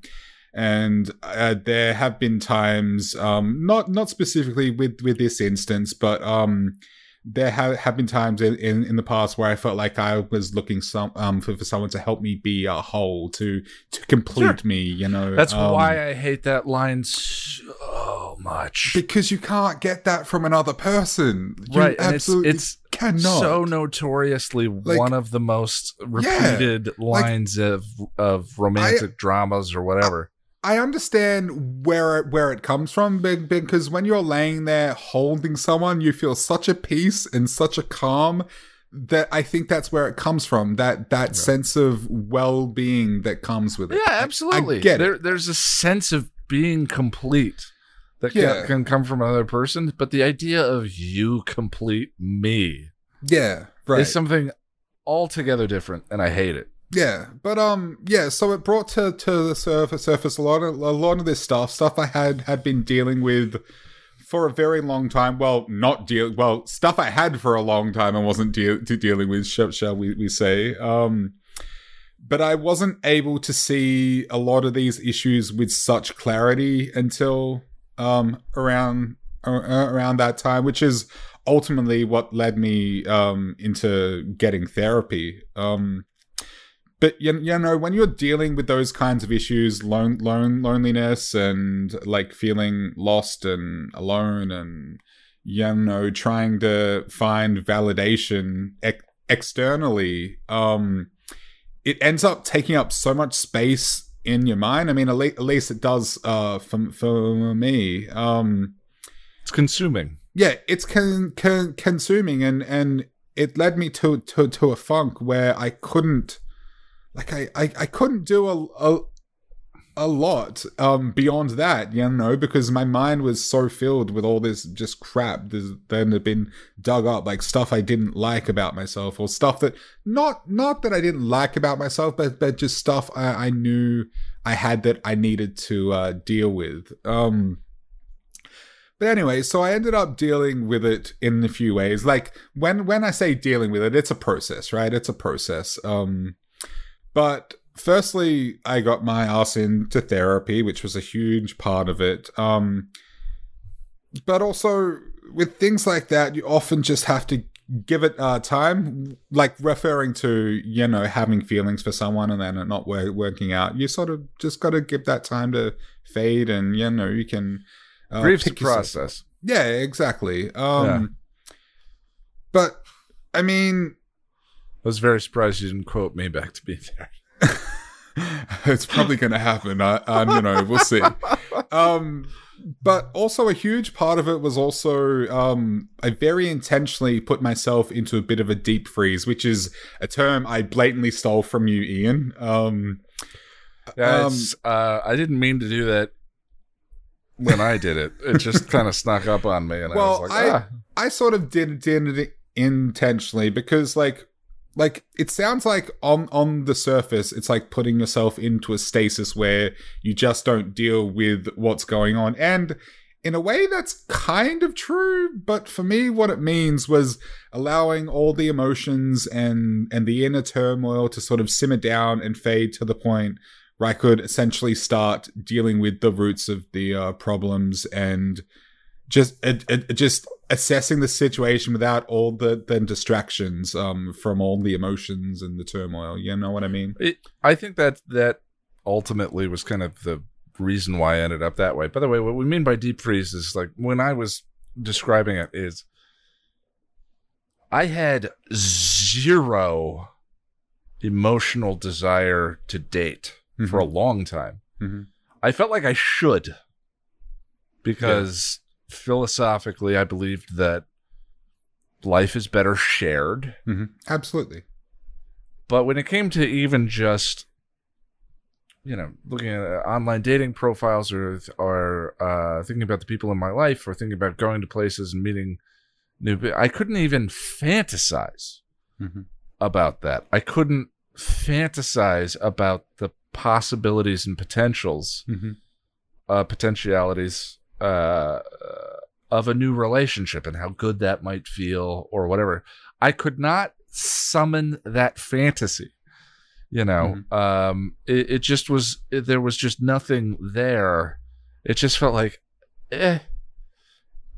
and uh, there have been times, um, not not specifically with with this instance, but um, there have, have been times in, in, in the past where I felt like I was looking some um for, for someone to help me be a whole to to complete me. You know, That's um, why I hate that line so much. because you can't get that from another person. You right, and it's absolutely it's cannot. so notoriously one of the most repeated lines of of romantic dramas or whatever. I understand where it, where it comes from be- because when you're laying there holding someone, you feel such a peace and such a calm that I think that's where it comes from. That that sense of well being that comes with it. Yeah, I- absolutely. I, get there, it. There's a sense of being complete that can, Yeah. can come from another person, but the idea of you complete me Yeah, right. is something altogether different, and I hate it. Yeah, but um, yeah. So it brought to to the surface surface a lot of a lot of this stuff, stuff I had had been dealing with for a very long time. Well, not deal. Well, stuff I had for a long time and wasn't deal dealing with. Shall, shall we we say? Um, but I wasn't able to see a lot of these issues with such clarity until um around around that time, which is ultimately what led me um into getting therapy. Um but you, you know when you're dealing with those kinds of issues lone, lone loneliness and like feeling lost and alone and you know trying to find validation ex- externally um it ends up taking up so much space in your mind i mean at, le- at least it does uh for, for me um It's consuming. yeah it's con- con- consuming and and it led me to to to a funk where i couldn't like i i, I couldn't do a, a a lot um beyond that you know because my mind was so filled with all this just crap that had been dug up like stuff i didn't like about myself or stuff that not not that i didn't like about myself but but just stuff i, I knew i had that i needed to uh deal with um but anyway, so I ended up dealing with it in a few ways. Like when when I say dealing with it, it's a process, right? It's a process. Um but firstly, I got my ass into therapy, which was a huge part of it. Um but also with things like that, you often just have to give it uh, time, like referring to you know having feelings for someone and then it not wor- working out. You sort of just got to give that time to fade, and you know you can uh, Grief's a pick yourself- process. yeah, exactly. Um but I mean I was very surprised you didn't quote me back to be there. it's probably going to happen. I, I don't know. We'll see. um, but also a huge part of it was also um, I very intentionally put myself into a bit of a deep freeze, which is a term I blatantly stole from you, Ian. Um, Yeah, Um, uh, I didn't mean to do that when I did it. It just kind of snuck up on me, and I Well, was like, I- ah. I sort of did did it intentionally because like like it sounds like on on the surface it's like putting yourself into a stasis where you just don't deal with what's going on. And in a way that's kind of true but for me what it means was allowing all the emotions and and the inner turmoil to sort of simmer down and fade to the point where I could essentially start dealing with the roots of the uh, problems and just it, it, just assessing the situation without all the, the distractions um, from all the emotions and the turmoil. You know what I mean? It, I think that that ultimately was kind of the reason why I ended up that way. By the way, what we mean by deep freeze is like when I was describing it is I had zero emotional desire to date for a long time. Mhm. I felt like I should because philosophically I believed that life is better shared. Mhm. Absolutely. But when it came to even just, you know, looking at uh, online dating profiles or or uh, thinking about the people in my life or thinking about going to places and meeting new, I couldn't even fantasize Mhm. about that. I couldn't fantasize about the possibilities and potentials, Mhm. uh, potentialities uh, of a new relationship and how good that might feel or whatever. I could not summon that fantasy. You know, um, it, it just was. It, there was just nothing there. It just felt like, eh,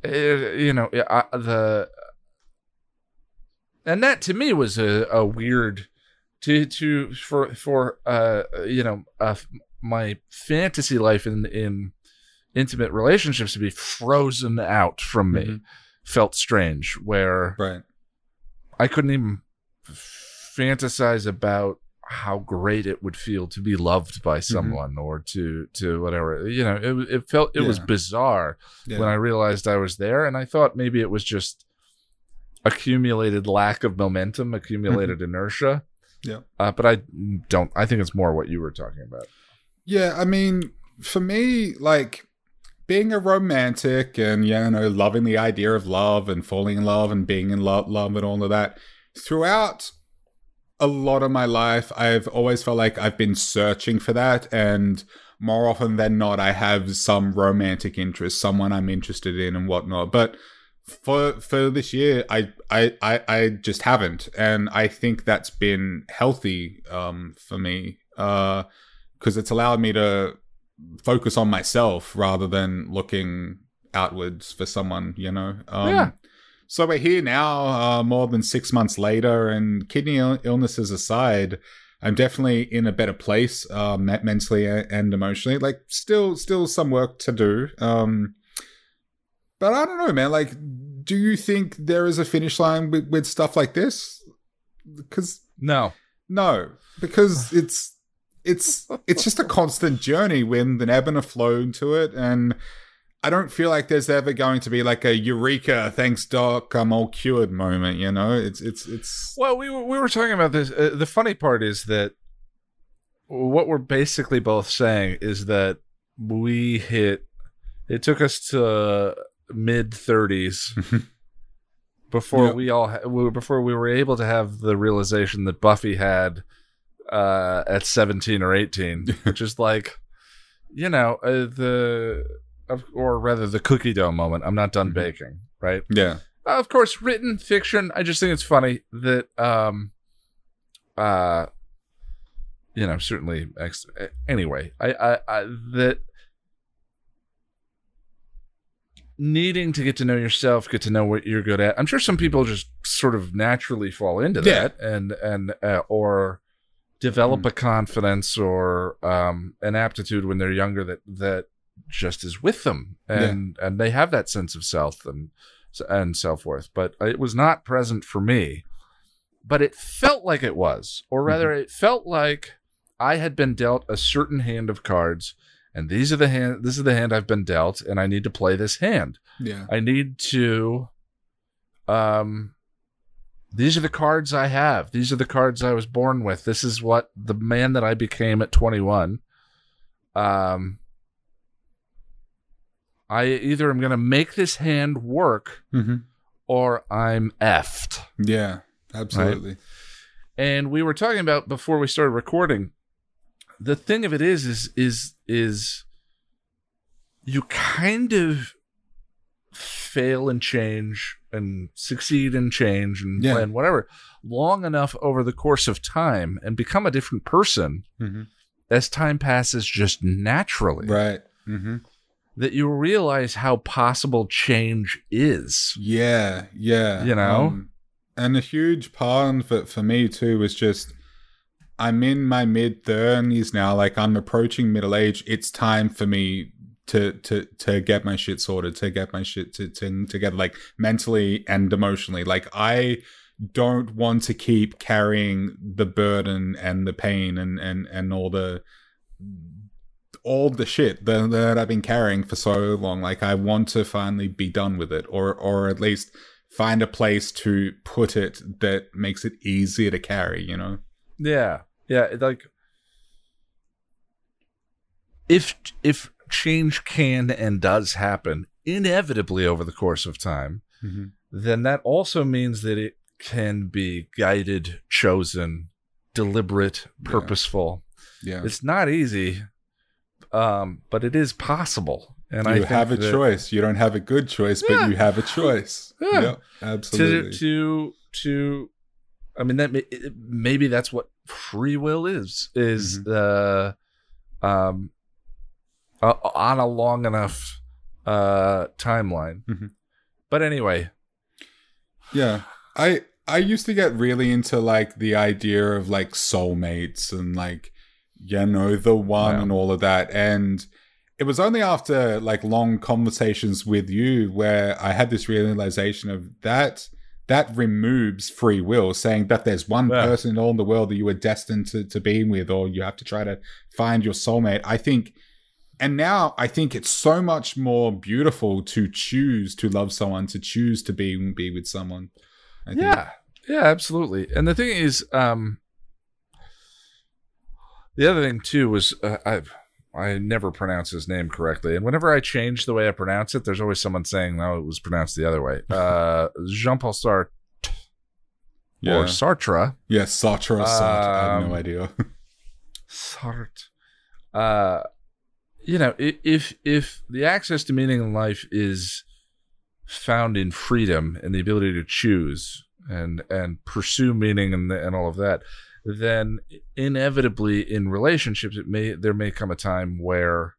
eh, you know, I, the and that to me was a, a weird to to for for uh you know uh, my fantasy life in in intimate relationships to be frozen out from me Mhm. felt strange where Right. I couldn't even fantasize about how great it would feel to be loved by someone or to to whatever you know it it felt it was bizarre Yeah. when I realized I was there and I thought maybe it was just accumulated lack of momentum accumulated inertia Yeah. uh, but I don't I think it's more what you were talking about Yeah, I mean, for me, like being a romantic and you know loving the idea of love and falling in love and being in love, love and all of that throughout a lot of my life i've always felt like i've been searching for that and more often than not i have some romantic interest someone i'm interested in and whatnot. But for for this year i i i, I just haven't. And i think that's been healthy um for me uh because it's allowed me to focus on myself rather than looking outwards for someone you know? Um, Yeah. so we're here now uh, more than six months later and kidney Ill- illnesses aside i'm definitely in a better place uh, mentally and emotionally. Like still still some work to do um but i don't know man. Like do you think there is a finish line with, with stuff like this? Because no. No, because it's it's it's just a constant journey with an ebb and a flow to it, and I don't feel like there's ever going to be like a eureka, thanks doc, I'm all cured moment. You know, it's it's it's Well, we were, we were talking about this. Uh, the funny part is that what we're basically both saying is that we hit. It took us to mid thirties before Yeah. we all ha- we were- before we were able to have the realization that Buffy had uh, at seventeen or eighteen, which is like, you know, uh, the or rather the cookie dough moment. I'm not done Mhm. baking, right? yeah, Uh, of course, written fiction. I just think it's funny that, um, uh, you know, certainly. Ex- anyway, I, I, I, that needing to get to know yourself, get to know what you're good at. I'm sure some people just sort of naturally fall into Yeah. that, and and uh, or develop Mm. a confidence or um, an aptitude when they're younger that that just is with them, and and they have that sense of self and and self worth. But it was not present for me. But it felt like it was, or rather, it felt like I had been dealt a certain hand of cards, and these are the hand this is the hand I've been dealt and I need to play this hand. Yeah. I need to um these are the cards I have. These are the cards I was born with. This is what the man that I became at 21. Um I either am going to make this hand work hmm or I'm effed. Yeah. Absolutely. And we were talking about before we started recording. The thing of it is, is, is, is you kind of fail and change and succeed and change and Yeah. plan whatever long enough over the course of time and become a different person hmm as time passes just naturally Right. hmm that you realize how possible change is. Yeah, yeah. You know? Um, and a huge part of it for me too was just I'm in my mid thirties now, like I'm approaching middle age. It's time for me to to to get my shit sorted, to get my shit to to together like mentally and emotionally. Like I don't want to keep carrying the burden and the pain and and and all the all the shit that, that I've been carrying for so long. Like I want to finally be done with it, or or at least find a place to put it that makes it easier to carry. You know? Yeah. Yeah, like if if change can and does happen inevitably over the course of time, Mm-hmm. then that also means that it can be guided, chosen, deliberate, purposeful. Yeah. It's not easy, um, but it is possible. And I you think have a that choice. You don't have a good choice, Yeah. but you have a choice. Yeah. Yep, absolutely. to to to i mean that may, maybe that's what free will is is uh um uh, on a long enough uh timeline Mhm. but anyway Yeah. I I used to get really into like the idea of like soulmates and like you know the one Wow. and all of that and it was only after like long conversations with you where I had this realization of that that removes free will saying that there's one Yeah. person in all the world that you were destined to, to be with or you have to try to find your soulmate. I think and now I think it's so much more beautiful to choose to love someone, to choose to be be with someone. I think. yeah yeah absolutely and the thing is um the other thing too was uh, i i never pronounce his name correctly and whenever i change the way i pronounce it there's always someone saying no it was pronounced the other way uh jean-paul sartre yeah, or sartre yes, Sartre. or Sartre. I have Um, no idea. Sartre. Uh, you know, if if the access to meaning in life is found in freedom and the ability to choose and and pursue meaning and and all of that, then inevitably in relationships, it may there may come a time where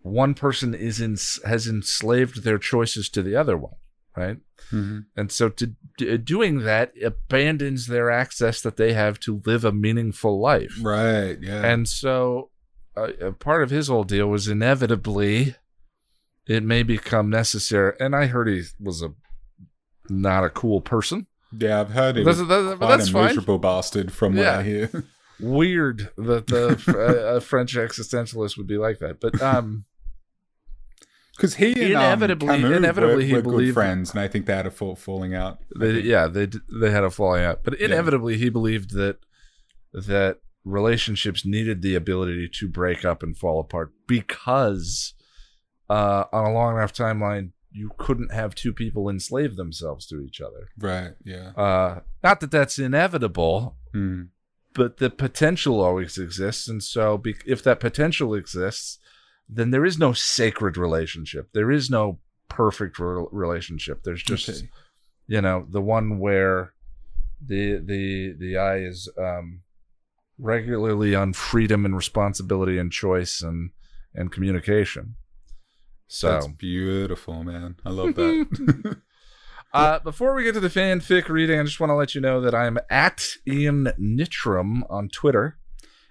one person is in, has enslaved their choices to the other one, right? Mhm. And so to d- doing that abandons their access that they have to live a meaningful life. Right. Yeah. And so uh, a part of his whole deal was inevitably it may become necessary. And I heard he was a not a cool person. yeah, I've heard it. That's, was that- but quite that's a fine. miserable bastard from what I hear. Weird that the uh, a French existentialist would be like that. But um, Because he and Inevitably- um, Camus inevitably were, he were good believed- friends, and I think they had a fall, falling out. They, yeah, they they had a falling out, but inevitably he believed that that relationships needed the ability to break up and fall apart because uh, on a long enough timeline you couldn't have two people enslave themselves to each other. Right. Yeah. Uh, not that that's inevitable, Mm. but the potential always exists, and so be- if that potential exists, then there is no sacred relationship. There is no perfect re- relationship. There's just Okay. you know the one where the the the eye is um regularly on freedom and responsibility and choice and and communication so That's beautiful, man. I love that. uh before we get to the fanfic reading i just want to let you know that i'm at ian nitram on twitter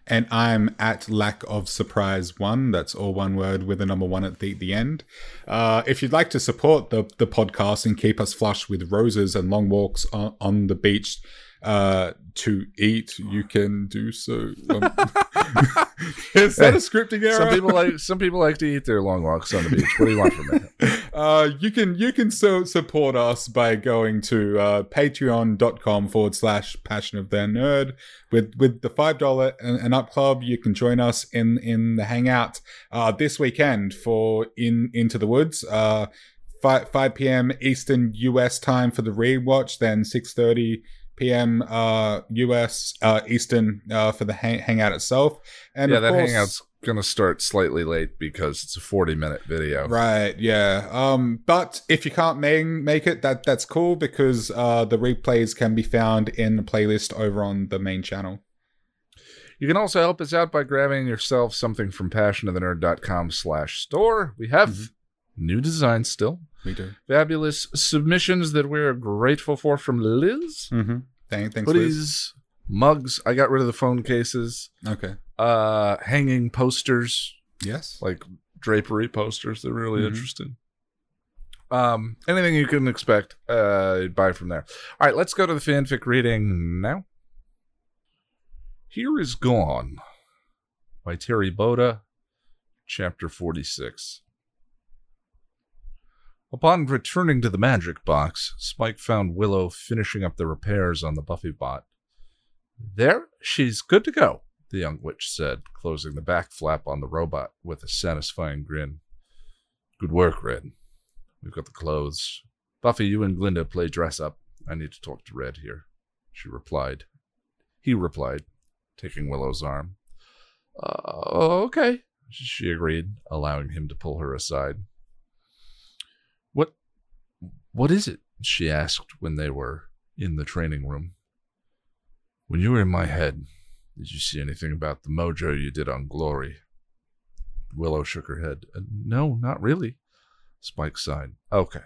and I'm at lack of surprise one. That's all one word with a number one at the, the end. Uh, if you'd like to support the, the podcast and keep us flush with roses and long walks on, on the beach, uh, to eat, you can do so. Um, is that a scripting error? Some people like some people like to eat their long walks on the beach. What do you want from me? Uh, you can you can so support us by going to uh, patreon.com forward slash passion of their nerd with with the five dollar and, and up club you can join us in in the hangout uh, this weekend for in into the woods uh 5, 5 p.m eastern us time for the rewatch then 6.30 p.m uh us uh eastern uh for the hang- hangout itself and yeah, that course, hangout's gonna start slightly late because it's a forty-minute video. Right, yeah. Um, but if you can't make, make it, that that's cool because uh, the replays can be found in the playlist over on the main channel. You can also help us out by grabbing yourself something from passionofthenerd.com slash store. We have Mhm. new designs still. We too. Fabulous submissions that we're grateful for from Liz. Mm-hmm. Thank, thanks, Liz. Mugs. I got rid of the phone cases. Okay. Uh, hanging posters, Yes. like drapery posters. They're really Mhm. interesting. Um, anything you can expect, uh, buy from there. All right, let's go to the fanfic reading now. Here is Gone by Terri Botta, chapter 46. Upon returning to the magic box, Spike found Willow finishing up the repairs on the Buffy bot. There, she's good to go, the young witch said, closing the back flap on the robot with a satisfying grin. Good work, Red. We've got the clothes. Buffy, you and Glinda play dress up. I need to talk to Red here. She replied. He replied, taking Willow's arm. Uh, okay, she agreed, allowing him to pull her aside. What is it? she asked when they were in the training room. When you were in my head, did you see anything about the mojo you did on Glory? Willow shook her head. "Uh, no, not really. Spike sighed. Okay.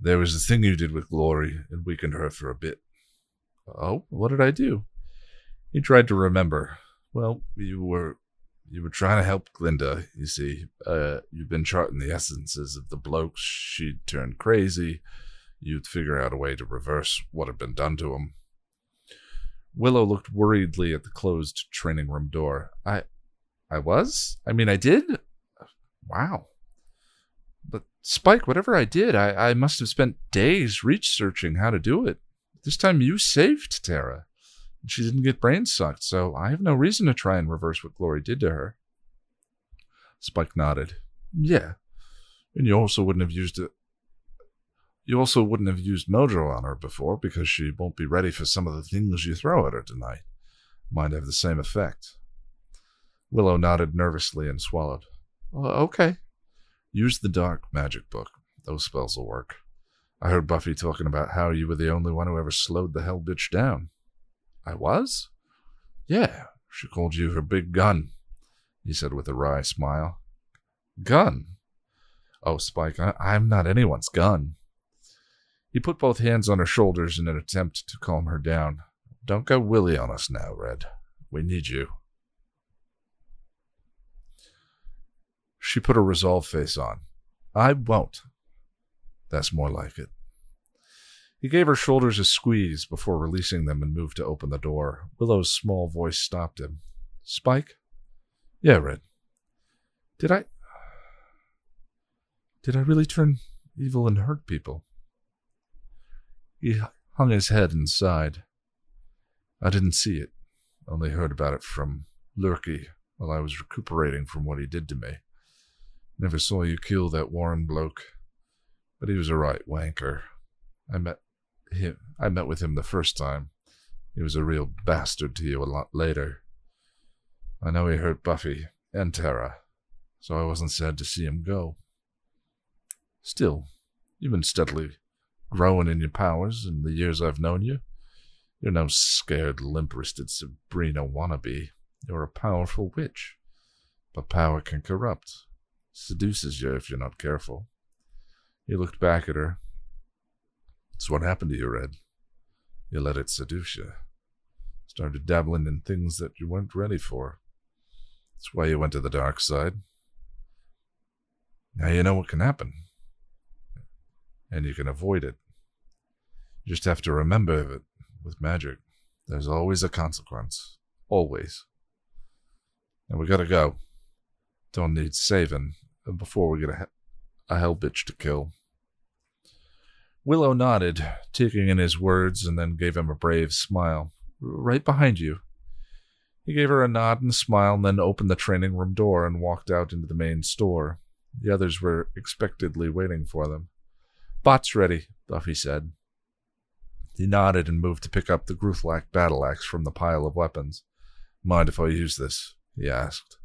There was the thing you did with Glory. It weakened her for a bit. Oh, what did I do? He tried to remember. Well, you were you were trying to help Glinda, you see. Uh, you've been charting the essences of the blokes. She'd turned crazy. You'd figure out a way to reverse what had been done to him. Willow looked worriedly at the closed training room door. I I was? I mean I did? Wow. But Spike, whatever I did, I, I must have spent days researching how to do it. This time you saved Tara. She didn't get brain sucked, so I have no reason to try and reverse what Glory did to her. Spike nodded. Yeah. And you also wouldn't have used it. You also wouldn't have used Mojo on her before because she won't be ready for some of the things you throw at her tonight. Might have the same effect. Willow nodded nervously and swallowed. "Uh, okay. Use the dark magic book. Those spells will work. I heard Buffy talking about how you were the only one who ever slowed the hell bitch down. I was? Yeah, she called you her big gun, he said with a wry smile. Gun? Oh, Spike, I- I'm not anyone's gun. He put both hands on her shoulders in an attempt to calm her down. Don't go willy on us now, Red. We need you. She put a resolved face on. I won't. That's more like it. He gave her shoulders a squeeze before releasing them and moved to open the door. Willow's small voice stopped him. Spike? Yeah, Red. Did I. Did I really turn evil and hurt people? He hung his head and sighed. I didn't see it, only heard about it from Lurky while I was recuperating from what he did to me. Never saw you kill that Warren bloke, but he was a right wanker. I met him. I met with him the first time. He was a real bastard to you a lot later. I know he hurt Buffy and Tara, so I wasn't sad to see him go. Still, you've been steadily growing in your powers in the years I've known you. You're no scared, limp-wristed Sabrina wannabe. You're a powerful witch. But power can corrupt. Seduces you if you're not careful. He looked back at her. It's what happened to you, Red. You let it seduce you. Started dabbling in things that you weren't ready for. That's why you went to the dark side. Now you know what can happen. And you can avoid it. You just have to remember that With magic, there's always a consequence. Always. And we gotta go. Don't need saving before we get a, a hell bitch to kill. Willow nodded, taking in his words, and then gave him a brave smile. Right behind you. He gave her a nod and smile, and then opened the training room door and walked out into the main store. The others were expectantly waiting for them. Bot's ready, Buffy said. He nodded and moved to pick up the Gruthlac battle axe from the pile of weapons. Mind if I use this? he asked.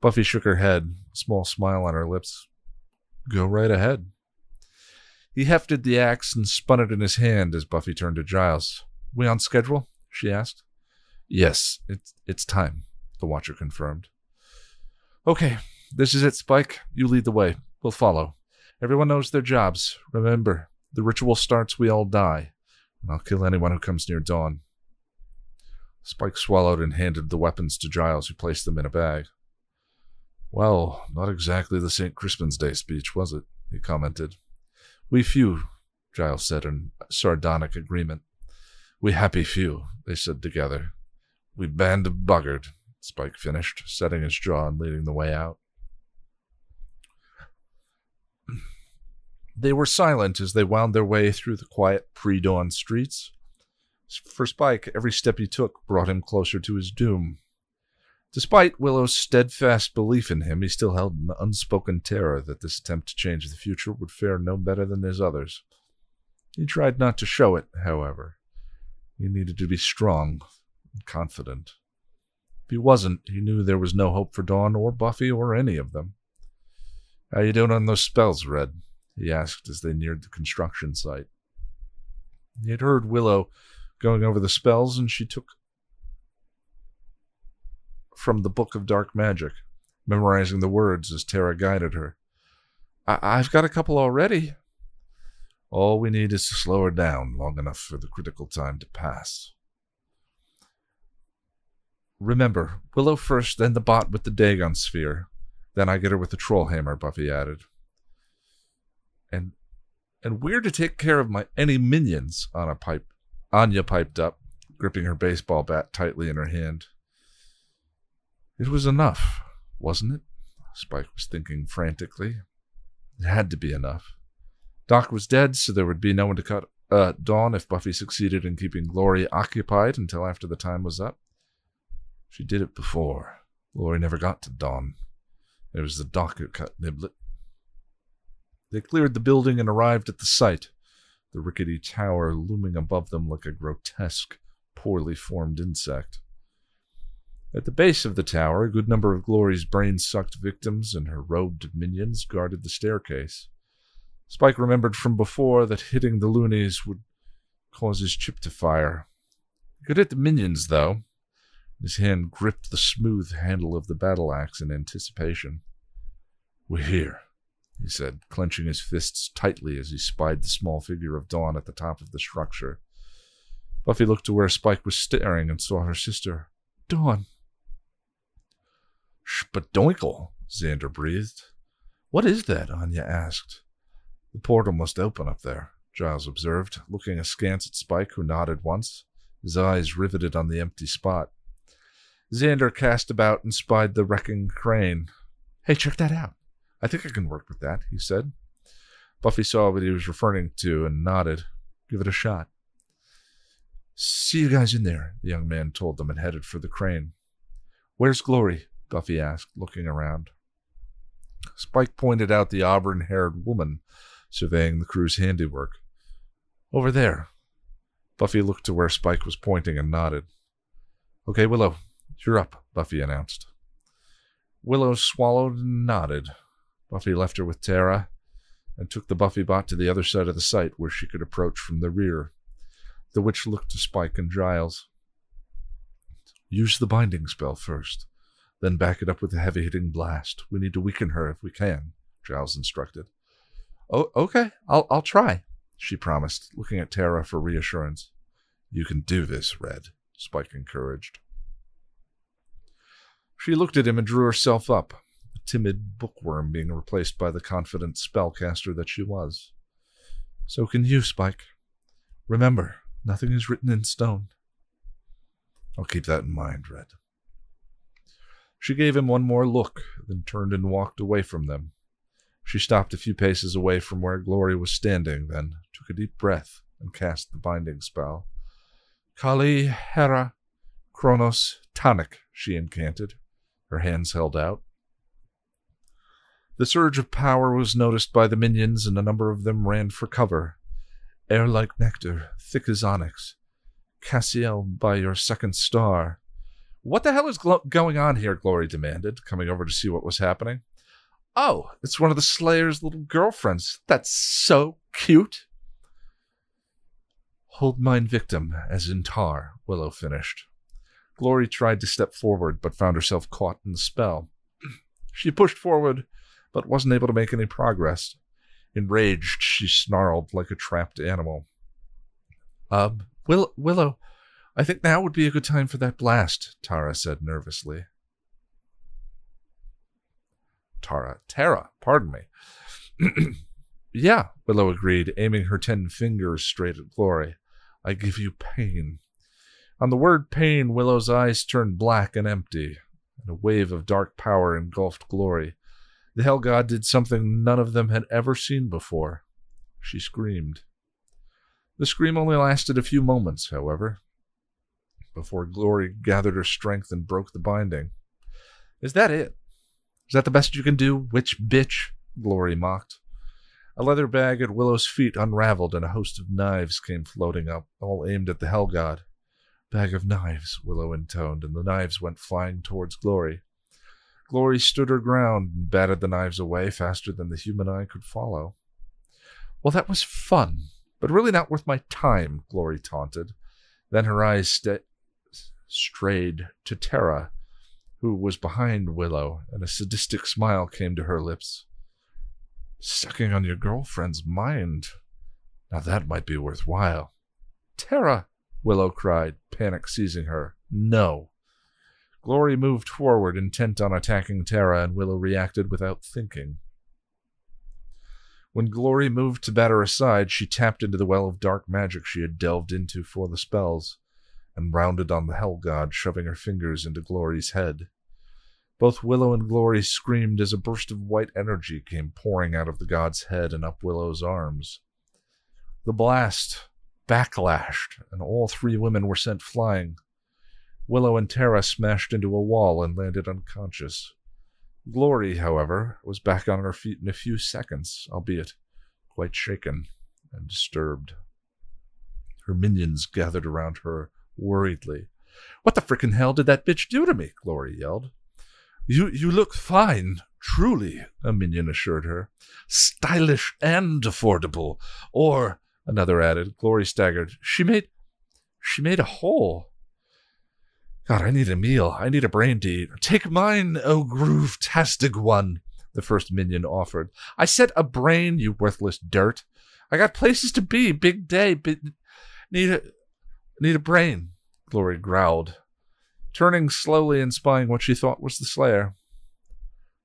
Buffy shook her head, a small smile on her lips. Go right ahead. He hefted the axe and spun it in his hand as Buffy turned to Giles. We on schedule? she asked. Yes, it's it's time, the Watcher confirmed. Okay, this is it, Spike. You lead the way. We'll follow. Everyone knows their jobs. Remember, the ritual starts, we all die. And I'll kill anyone who comes near dawn. Spike swallowed and handed the weapons to Giles, who placed them in a bag. Well, not exactly the St. Crispin's Day speech, was it? he commented. We few, Giles said in sardonic agreement. We happy few, they said together. We band of buggard, Spike finished, setting his jaw and leading the way out. They were silent as they wound their way through the quiet pre dawn streets. For Spike, every step he took brought him closer to his doom. Despite Willow's steadfast belief in him, he still held an unspoken terror that this attempt to change the future would fare no better than his others. He tried not to show it, however. He needed to be strong and confident. If he wasn't, he knew there was no hope for Dawn or Buffy or any of them. How you doing on those spells, Red? he asked as they neared the construction site. He had heard Willow going over the spells, and she took from the Book of Dark Magic, memorizing the words as Tara guided her. I- have got a couple already. All we need is to slow her down long enough for the critical time to pass. Remember, Willow first, then the bot with the Dagon sphere. Then I get her with the troll hammer, Buffy added. And and we're to take care of my any minions, Anna pipe Anya piped up, gripping her baseball bat tightly in her hand. It was enough, wasn't it? Spike was thinking frantically. It had to be enough. Doc was dead, so there would be no one to cut uh, Dawn if Buffy succeeded in keeping Glory occupied until after the time was up. She did it before. Glory never got to Dawn. It was the Doc who cut Niblet. They cleared the building and arrived at the site, the rickety tower looming above them like a grotesque, poorly formed insect. At the base of the tower, a good number of Glory's brain sucked victims and her robed minions guarded the staircase. Spike remembered from before that hitting the loonies would cause his chip to fire. He could hit the minions, though. His hand gripped the smooth handle of the battle axe in anticipation. We're here, he said, clenching his fists tightly as he spied the small figure of Dawn at the top of the structure. Buffy looked to where Spike was staring and saw her sister. Dawn. Spadoinkle, Xander breathed. What is that? Anya asked. The portal must open up there, Giles observed, looking askance at Spike, who nodded once, his eyes riveted on the empty spot. Xander cast about and spied the wrecking crane. Hey, check that out. I think I can work with that, he said. Buffy saw what he was referring to and nodded. Give it a shot. See you guys in there, the young man told them and headed for the crane. Where's Glory? Buffy asked, looking around. Spike pointed out the auburn haired woman surveying the crew's handiwork. Over there. Buffy looked to where Spike was pointing and nodded. Okay, Willow, you're up, Buffy announced. Willow swallowed and nodded. Buffy left her with Tara and took the Buffy bot to the other side of the site where she could approach from the rear. The witch looked to Spike and Giles. Use the binding spell first, then back it up with a heavy hitting blast. We need to weaken her if we can, Giles instructed. Oh, okay, I'll, I'll try, she promised, looking at Tara for reassurance. You can do this, Red, Spike encouraged. She looked at him and drew herself up, a timid bookworm being replaced by the confident spellcaster that she was. So can you, Spike. Remember, Nothing is written in stone. I'll keep that in mind, Red. She gave him one more look, then turned and walked away from them. She stopped a few paces away from where Glory was standing, then took a deep breath and cast the binding spell. Kali, Hera, Kronos, Tonic, she incanted, her hands held out. The surge of power was noticed by the minions, and a number of them ran for cover. Air like nectar, thick as onyx. Cassiel by your second star. What the hell is glo- going on here? Glory demanded, coming over to see what was happening. Oh, it's one of the Slayer's little girlfriends. That's so cute. Hold mine victim, as in tar, Willow finished. Glory tried to step forward, but found herself caught in the spell. She pushed forward, but wasn't able to make any progress. Enraged, she snarled like a trapped animal. Um, Will- Willow, I think now would be a good time for that blast, Tara said nervously. Tara, Tara, pardon me. yeah, Willow agreed, aiming her ten fingers straight at Glory. I give you pain. On the word pain, Willow's eyes turned black and empty, and a wave of dark power engulfed Glory. The Hell God did something none of them had ever seen before. She screamed. The scream only lasted a few moments, however, before Glory gathered her strength and broke the binding. Is that it? Is that the best you can do, witch bitch? Glory mocked. A leather bag at Willow's feet unraveled, and a host of knives came floating up, all aimed at the Hell God. Bag of knives, Willow intoned, and the knives went flying towards Glory. Glory stood her ground and batted the knives away faster than the human eye could follow. Well, that was fun, but really not worth my time, Glory taunted. Then her eyes st- strayed to Tara, who was behind Willow, and a sadistic smile came to her lips. Sucking on your girlfriend's mind. Now that might be worthwhile. Tara, Willow cried, panic seizing her. No. Glory moved forward, intent on attacking Tara, and Willow reacted without thinking. When Glory moved to batter aside, she tapped into the well of dark magic she had delved into for the spells, and rounded on the Hell God, shoving her fingers into Glory's head. Both Willow and Glory screamed as a burst of white energy came pouring out of the god's head and up Willow's arms. The blast backlashed, and all three women were sent flying. Willow and Tara smashed into a wall and landed unconscious. Glory, however, was back on her feet in a few seconds, albeit quite shaken and disturbed. Her minions gathered around her worriedly. What the frickin' hell did that bitch do to me? Glory yelled. You you look fine, truly, a minion assured her. Stylish and affordable. Or, another added, Glory staggered. She made she made a hole. God, I need a meal. I need a brain to eat. Take mine, oh groove-tastic one, the first minion offered. I said a brain, you worthless dirt. I got places to be, big day, but need a need a brain, Glory growled, turning slowly and spying what she thought was the Slayer.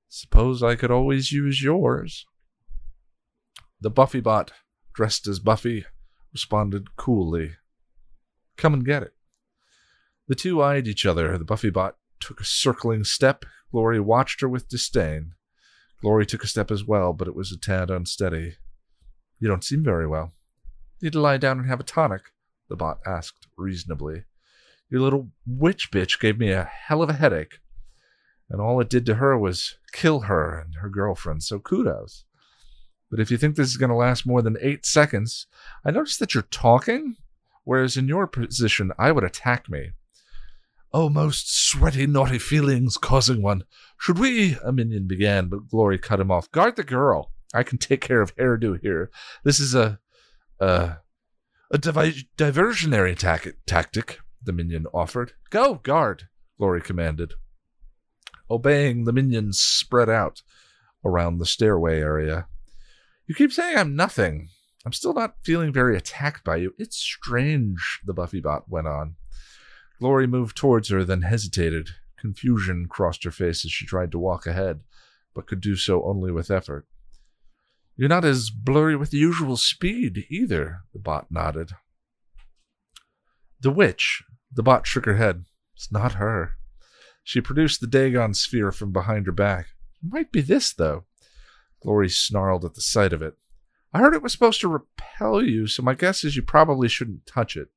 Suppose I could always use yours. The Buffy bot, dressed as Buffy, responded coolly. Come and get it. The two eyed each other. The Buffy bot took a circling step. Glory watched her with disdain. Glory took a step as well, but it was a tad unsteady. You don't seem very well. Need to lie down and have a tonic, the bot asked reasonably. Your little witch bitch gave me a hell of a headache. And all it did to her was kill her and her girlfriend, so kudos. But if you think this is going to last more than eight seconds, I notice that you're talking, whereas in your position, I would attack me. Oh, most sweaty, naughty feelings causing one. Should we? A minion began, but Glory cut him off. Guard the girl. I can take care of hairdo here. This is a, a, a divi- diversionary tac- tactic. The minion offered. Go, guard. Glory commanded. Obeying, the minions spread out around the stairway area. You keep saying I'm nothing. I'm still not feeling very attacked by you. It's strange, the Buffy bot went on. Glory moved towards her, then hesitated. Confusion crossed her face as she tried to walk ahead, but could do so only with effort. You're not as blurry with the usual speed, either, the bot nodded. The witch. The bot shook her head. It's not her. She produced the Dagon sphere from behind her back. It might be this, though. Glory snarled at the sight of it. I heard it was supposed to repel you, so my guess is you probably shouldn't touch it.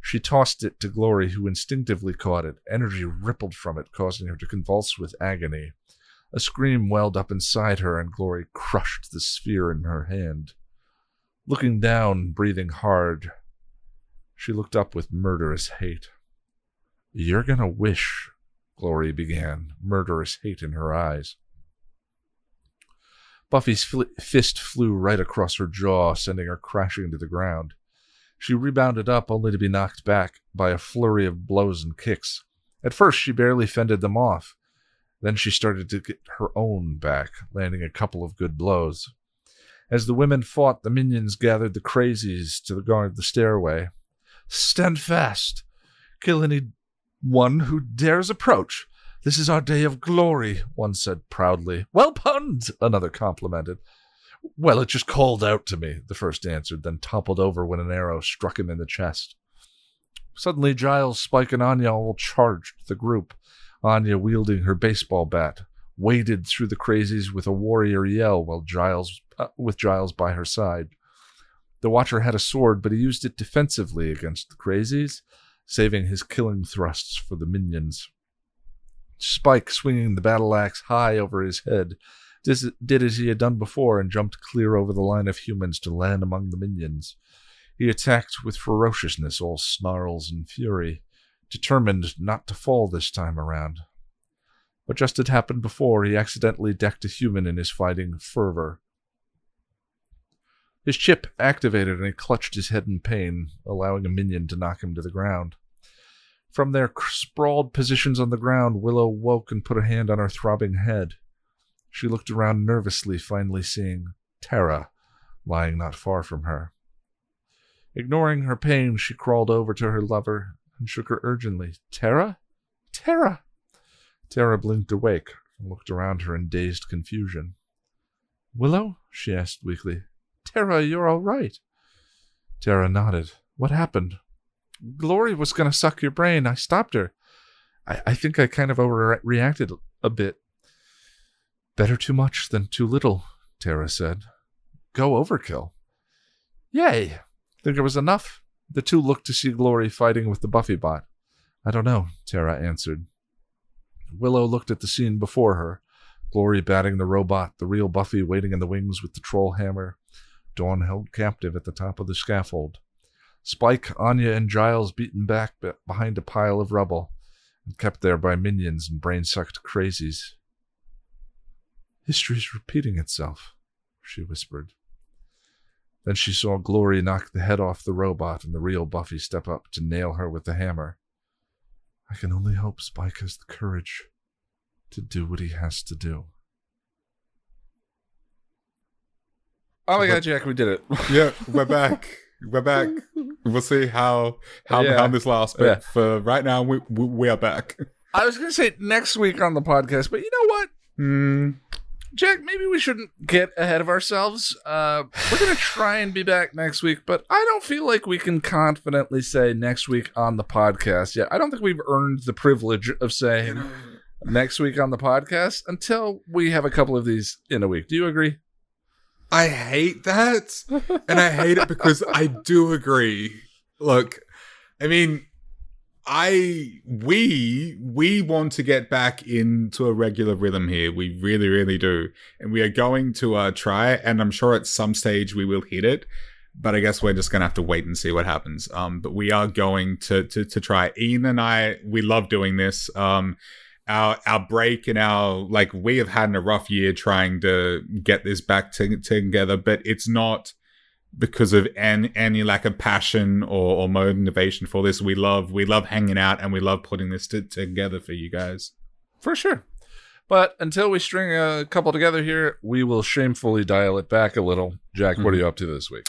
She tossed it to Glory, who instinctively caught it. Energy rippled from it, causing her to convulse with agony. A scream welled up inside her, and Glory crushed the sphere in her hand. Looking down, breathing hard, she looked up with murderous hate. You're gonna wish, Glory began, murderous hate in her eyes. Buffy's fl- fist flew right across her jaw, sending her crashing to the ground. She rebounded up, only to be knocked back by a flurry of blows and kicks. At first, she barely fended them off. Then she started to get her own back, landing a couple of good blows. As the women fought, the minions gathered the crazies to guard the stairway. Stand fast. Kill any one who dares approach. This is our day of glory, one said proudly. Well punned, another complimented. Well, it just called out to me, the first answered, then toppled over when an arrow struck him in the chest. Suddenly, Giles, Spike, and Anya all charged the group. Anya, wielding her baseball bat, waded through the crazies with a warrior yell while Giles, uh, with Giles by her side. The Watcher had a sword, but he used it defensively against the crazies, saving his killing thrusts for the minions. Spike, swinging the battle axe high over his head, did as he had done before and jumped clear over the line of humans to land among the minions. He attacked with ferociousness, all snarls and fury, determined not to fall this time around. But just as happened before, he accidentally decked a human in his fighting fervor. His chip activated and he clutched his head in pain, allowing a minion to knock him to the ground. From their sprawled positions on the ground, Willow woke and put a hand on her throbbing head. She looked around nervously, finally seeing Tara lying not far from her. Ignoring her pain, she crawled over to her lover and shook her urgently. Tara? Tara! Tara blinked awake and looked around her in dazed confusion. Willow? she asked weakly. Tara, you're all right. Tara nodded. What happened? Glory was going to suck your brain. I stopped her. I, I think I kind of overreacted a bit. Better too much than too little, Tara said. Go overkill. Yay! Think it was enough? The two looked to see Glory fighting with the Buffy bot. I don't know, Tara answered. Willow looked at the scene before her. Glory batting the robot, the real Buffy waiting in the wings with the troll hammer. Dawn held captive at the top of the scaffold. Spike, Anya, and Giles beaten back behind a pile of rubble and kept there by minions and brain sucked crazies. History's repeating itself, she whispered. Then she saw Glory knock the head off the robot and the real Buffy step up to nail her with the hammer. I can only hope Spike has the courage to do what he has to do. Oh my god, Jack, we did it. yeah, we're back. We're back. We'll see how how, Yeah. how this lasts, but Yeah. for right now, we, we we are back. I was going to say next week on the podcast, but you know what? Hmm. Jack, maybe we shouldn't get ahead of ourselves. Uh, we're going to try and be back next week, but I don't feel like we can confidently say next week on the podcast yet. I don't think we've earned the privilege of saying next week on the podcast until we have a couple of these in a week. Do you agree? I hate that. and I hate it because I do agree. Look, I mean, I we we want to get back into a regular rhythm here. We really, really do, and we are going to uh, try. And I'm sure at some stage we will hit it. But I guess we're just gonna have to wait and see what happens. Um, but we are going to to to try. Ian and I, we love doing this. Um, our our break and our like we have had a rough year trying to get this back to, together, but it's not because of any, any lack of passion or, or motivation for this. We love we love hanging out and we love putting this to, together for you guys. For sure. But until we string a couple together here, we will shamefully dial it back a little. Jack, what are you up to this week?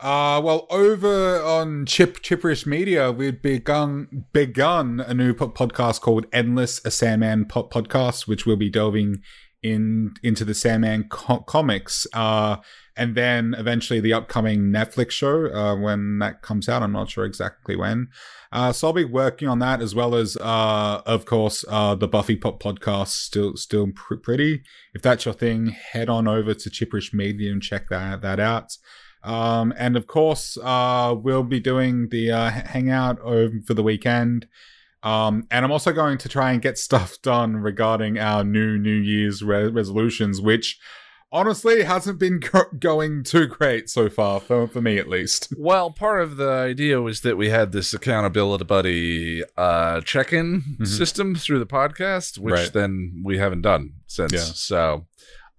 Uh, well, over on Chip Chipperish Media, we've begun begun a new po- podcast called Endless, a Sandman po- podcast, which we'll be delving in into the Sandman co- comics. Uh, and then eventually the upcoming Netflix show uh, when that comes out. I'm not sure exactly when. Uh, so I'll be working on that as well as, uh, of course, uh, the Buffy Pop podcast. Still, still pr- pretty. If that's your thing, head on over to Chipperish Media and check that that out. Um, and of course, uh, we'll be doing the uh, hangout over for the weekend. Um, and I'm also going to try and get stuff done regarding our new New Year's re- resolutions, which honestly hasn't been go- going too great so far for, for me at least. Well, part of the idea was that we had this accountability buddy uh, check-in Mhm. system through the podcast, which Right. then we haven't done since. Yeah. So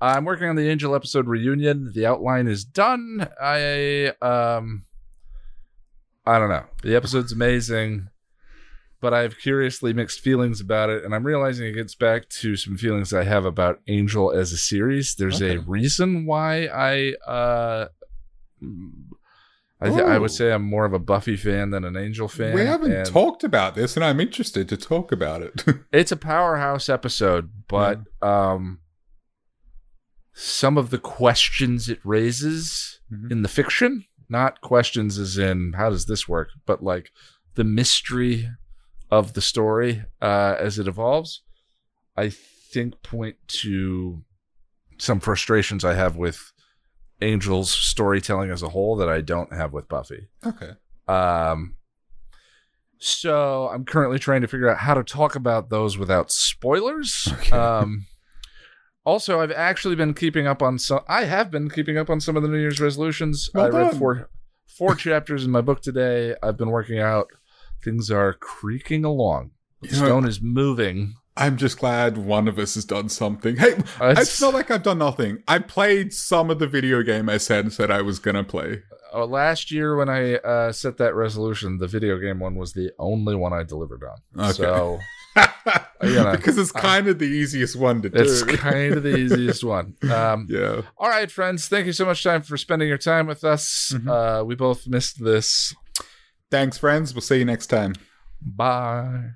I'm working on the Angel episode reunion. The outline is done. I um I don't know. The episode's amazing, but I have curiously mixed feelings about it, and I'm realizing it gets back to some feelings I have about Angel as a series. There's a reason why I uh I, th- I would say I'm more of a Buffy fan than an Angel fan. we haven't and talked about this, and I'm interested to talk about it. It's a powerhouse episode, but um, some of the questions it raises Mhm. in the fiction, not questions as in how does this work, but like the mystery of the story uh, as it evolves, I think point to some frustrations I have with Angel's storytelling as a whole that I don't have with Buffy. okay. Um, so I'm currently trying to figure out how to talk about those without spoilers. Okay. Um, also, I've actually been keeping up on some. I have been keeping up on some of the New Year's resolutions. Well I read four four chapters in my book today. I've been working out. Things are creaking along. The You know, stone is moving. I'm just glad one of us has done something. Hey, I It's- feel like I've done nothing. I played some of the video game I said said I was gonna play. Uh, last year, when I uh, set that resolution, the video game one was the only one I delivered on. Okay. So you know, because it's kind of the easiest one to do. it's kind of the easiest one. Um, yeah. All right, friends. Thank you so much, time for spending your time with us. Mhm. Uh, we both missed this. Thanks, friends. We'll see you next time. Bye.